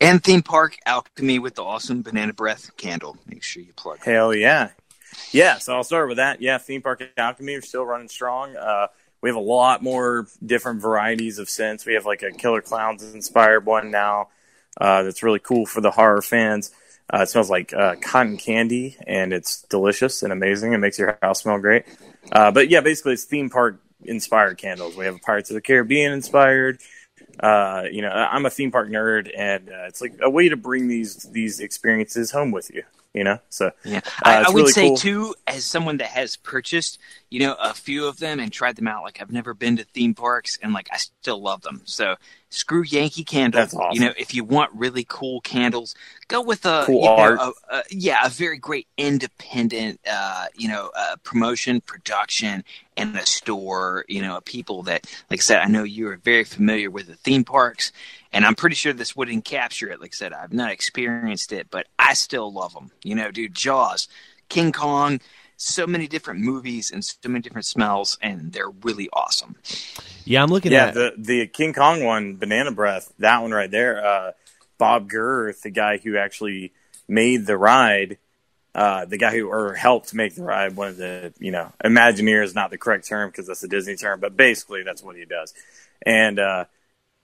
Speaker 2: And theme park alchemy with the awesome banana breath candle. Make sure you plug. it.
Speaker 3: Hell yeah. Yeah, so I'll start with that. Yeah, Theme Park Alchemy are still running strong. Uh, we have a lot more different varieties of scents. We have like a Killer Clowns inspired one now uh, that's really cool for the horror fans. Uh, it smells like uh, cotton candy and it's delicious and amazing. It makes your house smell great. Uh, but yeah, basically it's theme park inspired candles. We have Pirates of the Caribbean inspired. Uh, you know, I'm a theme park nerd, and uh, it's like a way to bring these these experiences home with you. You know, so
Speaker 2: Yeah,
Speaker 3: Uh,
Speaker 2: I, I
Speaker 3: it's
Speaker 2: would
Speaker 3: really
Speaker 2: say
Speaker 3: cool.
Speaker 2: too, as someone that has purchased, you know, a few of them and tried them out. Like I've never been to theme parks, and like I still love them. So screw Yankee Candle.
Speaker 3: That's awesome.
Speaker 2: You know, if you want really cool candles, go with a
Speaker 3: Cool
Speaker 2: you know, a, a, yeah, a very great independent, uh, you know, uh, promotion, production, and a store. You know, a people that, like I said, I know you are very familiar with the theme parks, and I'm pretty sure this wouldn't capture it. Like I said, I've not experienced it, but I still love them. You know, dude, Jaws, King Kong, so many different movies and so many different smells, and they're really awesome.
Speaker 1: Yeah, I'm looking
Speaker 3: yeah,
Speaker 1: at
Speaker 3: the the King Kong one, Banana Breath, that one right there. Uh, Bob Gurr, the guy who actually made the ride, uh, the guy who or helped make the ride, one of the you know Imagineer is not the correct term because that's a Disney term, but basically that's what he does. And uh,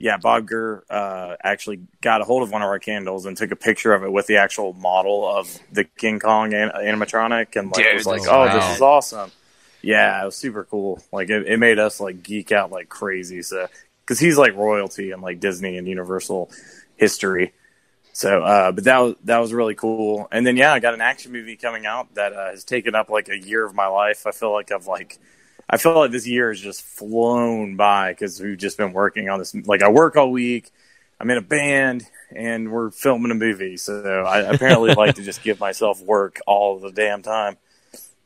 Speaker 3: yeah, Bob Gurr uh, actually got a hold of one of our candles and took a picture of it with the actual model of the King Kong an- animatronic, and like
Speaker 2: Dude,
Speaker 3: was like, "Oh,
Speaker 1: rad.
Speaker 3: this is awesome." Yeah, it was super cool. Like it, it made us like geek out like crazy. So because he's like royalty and like Disney and Universal history. So, uh, but that was that was really cool. And then yeah, I got an action movie coming out that uh, has taken up like a year of my life. I feel like I've like I feel like this year has just flown by because we've just been working on this. Like I work all week. I'm in a band and we're filming a movie. So I apparently like to just give myself work all the damn time.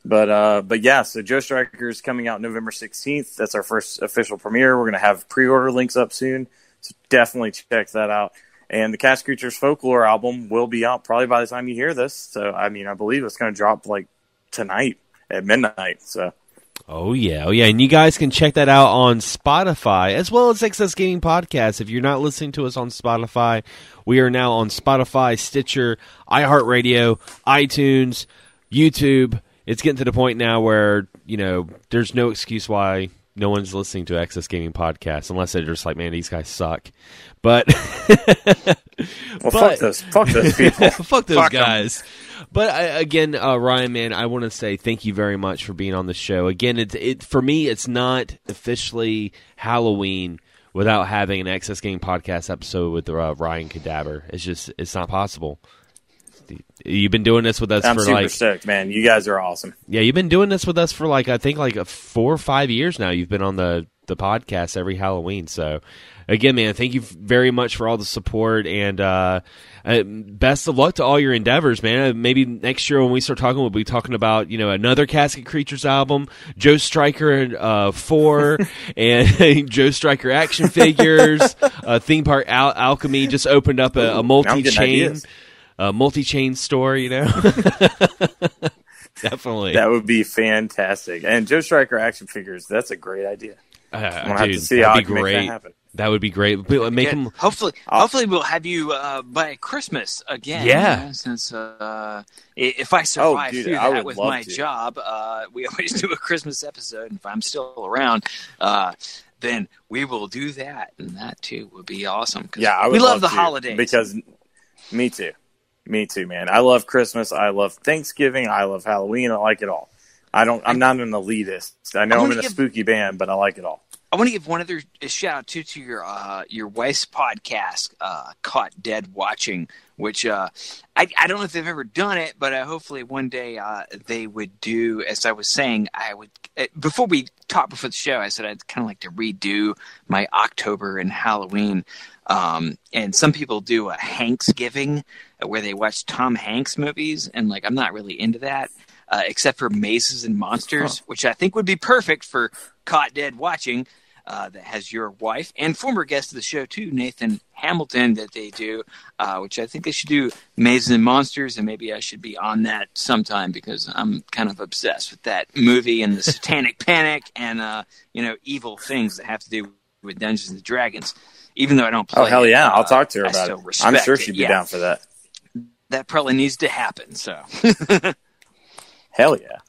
Speaker 3: But uh, but yeah, so Joe Striker is coming out November 16th. That's our first official premiere. We're gonna have pre-order links up soon, so definitely check that out. And the Casket Creatures Folklore album will be out probably by the time you hear this. So I mean, I believe it's gonna drop like tonight at midnight. So
Speaker 1: Oh yeah, oh yeah, and you guys can check that out on Spotify as well as Excess Gaming Podcast. If you're not listening to us on Spotify, we are now on Spotify, Stitcher, iHeartRadio, iTunes, YouTube. It's getting to the point now where you know there's no excuse why no one's listening to Excess Gaming Podcast unless they're just like, man, these guys suck. But
Speaker 3: well, fuck those, fuck those people,
Speaker 1: fuck those
Speaker 2: Fuck
Speaker 1: guys. But I, again, uh, Ryan, man, I want to say thank you very much for being on the show. Again, it, it for me, it's not officially Halloween without having an Excess Gaming podcast episode with uh, Ryan Cadaver. It's just it's not possible. You've been doing this with us
Speaker 3: I'm
Speaker 1: for
Speaker 3: super
Speaker 1: like
Speaker 3: stoked, man. You guys are awesome.
Speaker 1: yeah, you've been doing this with us for like I think like four or five years now. You've been on the the podcast every Halloween. So again, man, thank you very much for all the support and uh, uh, best of luck to all your endeavors, man. Uh, maybe next year when we start talking, we'll be talking about you know another Casket Creatures album, Joe Striker uh, four, and Joe Striker action figures. uh, theme park Al- alchemy just opened up a, a multi chain.
Speaker 3: Ideas.
Speaker 1: A multi-chain store, you know. Definitely.
Speaker 3: That would be fantastic. And Joe Striker action figures, that's a great idea.
Speaker 1: Uh,
Speaker 3: I'm gonna have to see how I
Speaker 1: that'd
Speaker 3: can
Speaker 1: be
Speaker 3: make that
Speaker 1: great.
Speaker 3: happen.
Speaker 1: That would be great. But Make
Speaker 2: Good.
Speaker 1: them.
Speaker 2: Hopefully,
Speaker 3: I'll-
Speaker 2: hopefully we'll have you uh, by Christmas again.
Speaker 1: Yeah.
Speaker 2: you know, since uh, if I survive
Speaker 3: dude,
Speaker 2: through
Speaker 3: I
Speaker 2: that with my
Speaker 3: to.
Speaker 2: job, uh, we always do a Christmas episode. And if I'm still around, uh, then we will do that, and that too would be awesome. 'cause
Speaker 3: Yeah, I would
Speaker 2: we love, the
Speaker 3: to,
Speaker 2: holidays
Speaker 3: because me too, me too, man. I love Christmas. I love Thanksgiving. I love Halloween. I like it all. I don't. I'm not an elitist. I know
Speaker 2: I
Speaker 3: I'm in a
Speaker 2: give-
Speaker 3: spooky band, but I like it all.
Speaker 2: I want to give one other shout out too to your uh, your wife's podcast, uh, "Caught Dead Watching," which uh, I I don't know if they've ever done it, but uh, hopefully one day uh, they would do. As I was saying, I would uh, before we talked before the show. I said I'd kind of like to redo my October and Halloween. Um, and some people do a Hanksgiving where they watch Tom Hanks movies, and like I'm not really into that. Uh, except for mazes and monsters, which I think would be perfect for caught dead watching. Uh, that has your wife and former guest of the show too, Nathan Hamilton, that they do, uh, which I think they should do mazes and monsters, and maybe I should be on that sometime because I'm kind of obsessed with that movie and the Satanic Panic and uh, you know evil things that have to do with Dungeons and Dragons. Even though I don't play,
Speaker 3: Oh hell yeah!
Speaker 2: uh,
Speaker 3: I'll talk to her about it. I'm sure she'd be
Speaker 2: yeah.
Speaker 3: down for that.
Speaker 2: That probably needs to happen. So.
Speaker 3: Hell yeah!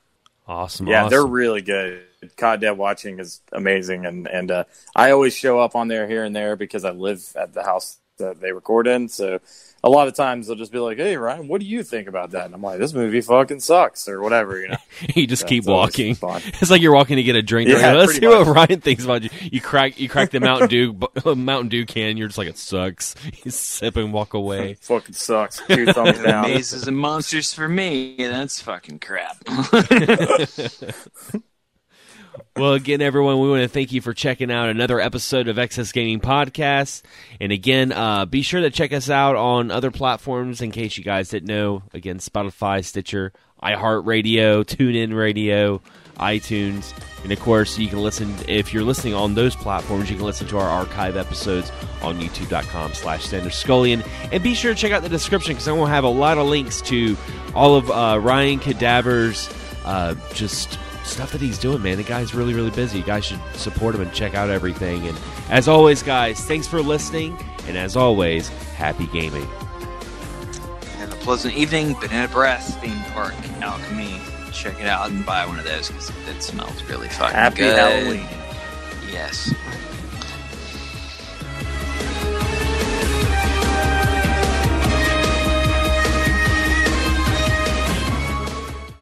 Speaker 1: Awesome.
Speaker 3: Yeah,
Speaker 1: awesome.
Speaker 3: they're really good. Caught Dead Watching is amazing, and and uh, I always show up on there here and there because I live at the house that they record in. So a lot of times they'll just be like, "Hey Ryan, what do you think about that?" And I'm like, "This movie fucking sucks," or whatever, you know.
Speaker 1: you just keep walking. It's like you're walking to get a drink.
Speaker 3: Yeah,
Speaker 1: like, Let's
Speaker 3: pretty
Speaker 1: see what. Ryan thinks about you. You crack, you crack the Mountain Dew, Mountain Dew can. You're just like, it sucks. You sip and walk away.
Speaker 3: fucking sucks. Two thumbs down.
Speaker 2: Mazes and monsters for me. That's fucking crap.
Speaker 1: Well, again, everyone, we want to thank you for checking out another episode of Excess Gaming Podcast. And again, uh, be sure to check us out on other platforms in case you guys didn't know. Again, Spotify, Stitcher, iHeartRadio, TuneIn Radio, iTunes. And of course, you can listen, if you're listening on those platforms, you can listen to our archive episodes on youtube.com slash Scullion. And be sure to check out the description because I'm going to have a lot of links to all of uh, Ryan Cadaver's uh, just stuff that he's doing, man. The guy's really, really busy. You guys should support him and check out everything. And as always, guys, thanks for listening. And as always, happy gaming.
Speaker 2: Have a pleasant evening. Banana Breath Theme Park Alchemy. Check it out and buy one of those because it smells really fucking
Speaker 3: Happy
Speaker 2: good.
Speaker 3: Halloween.
Speaker 2: Yes.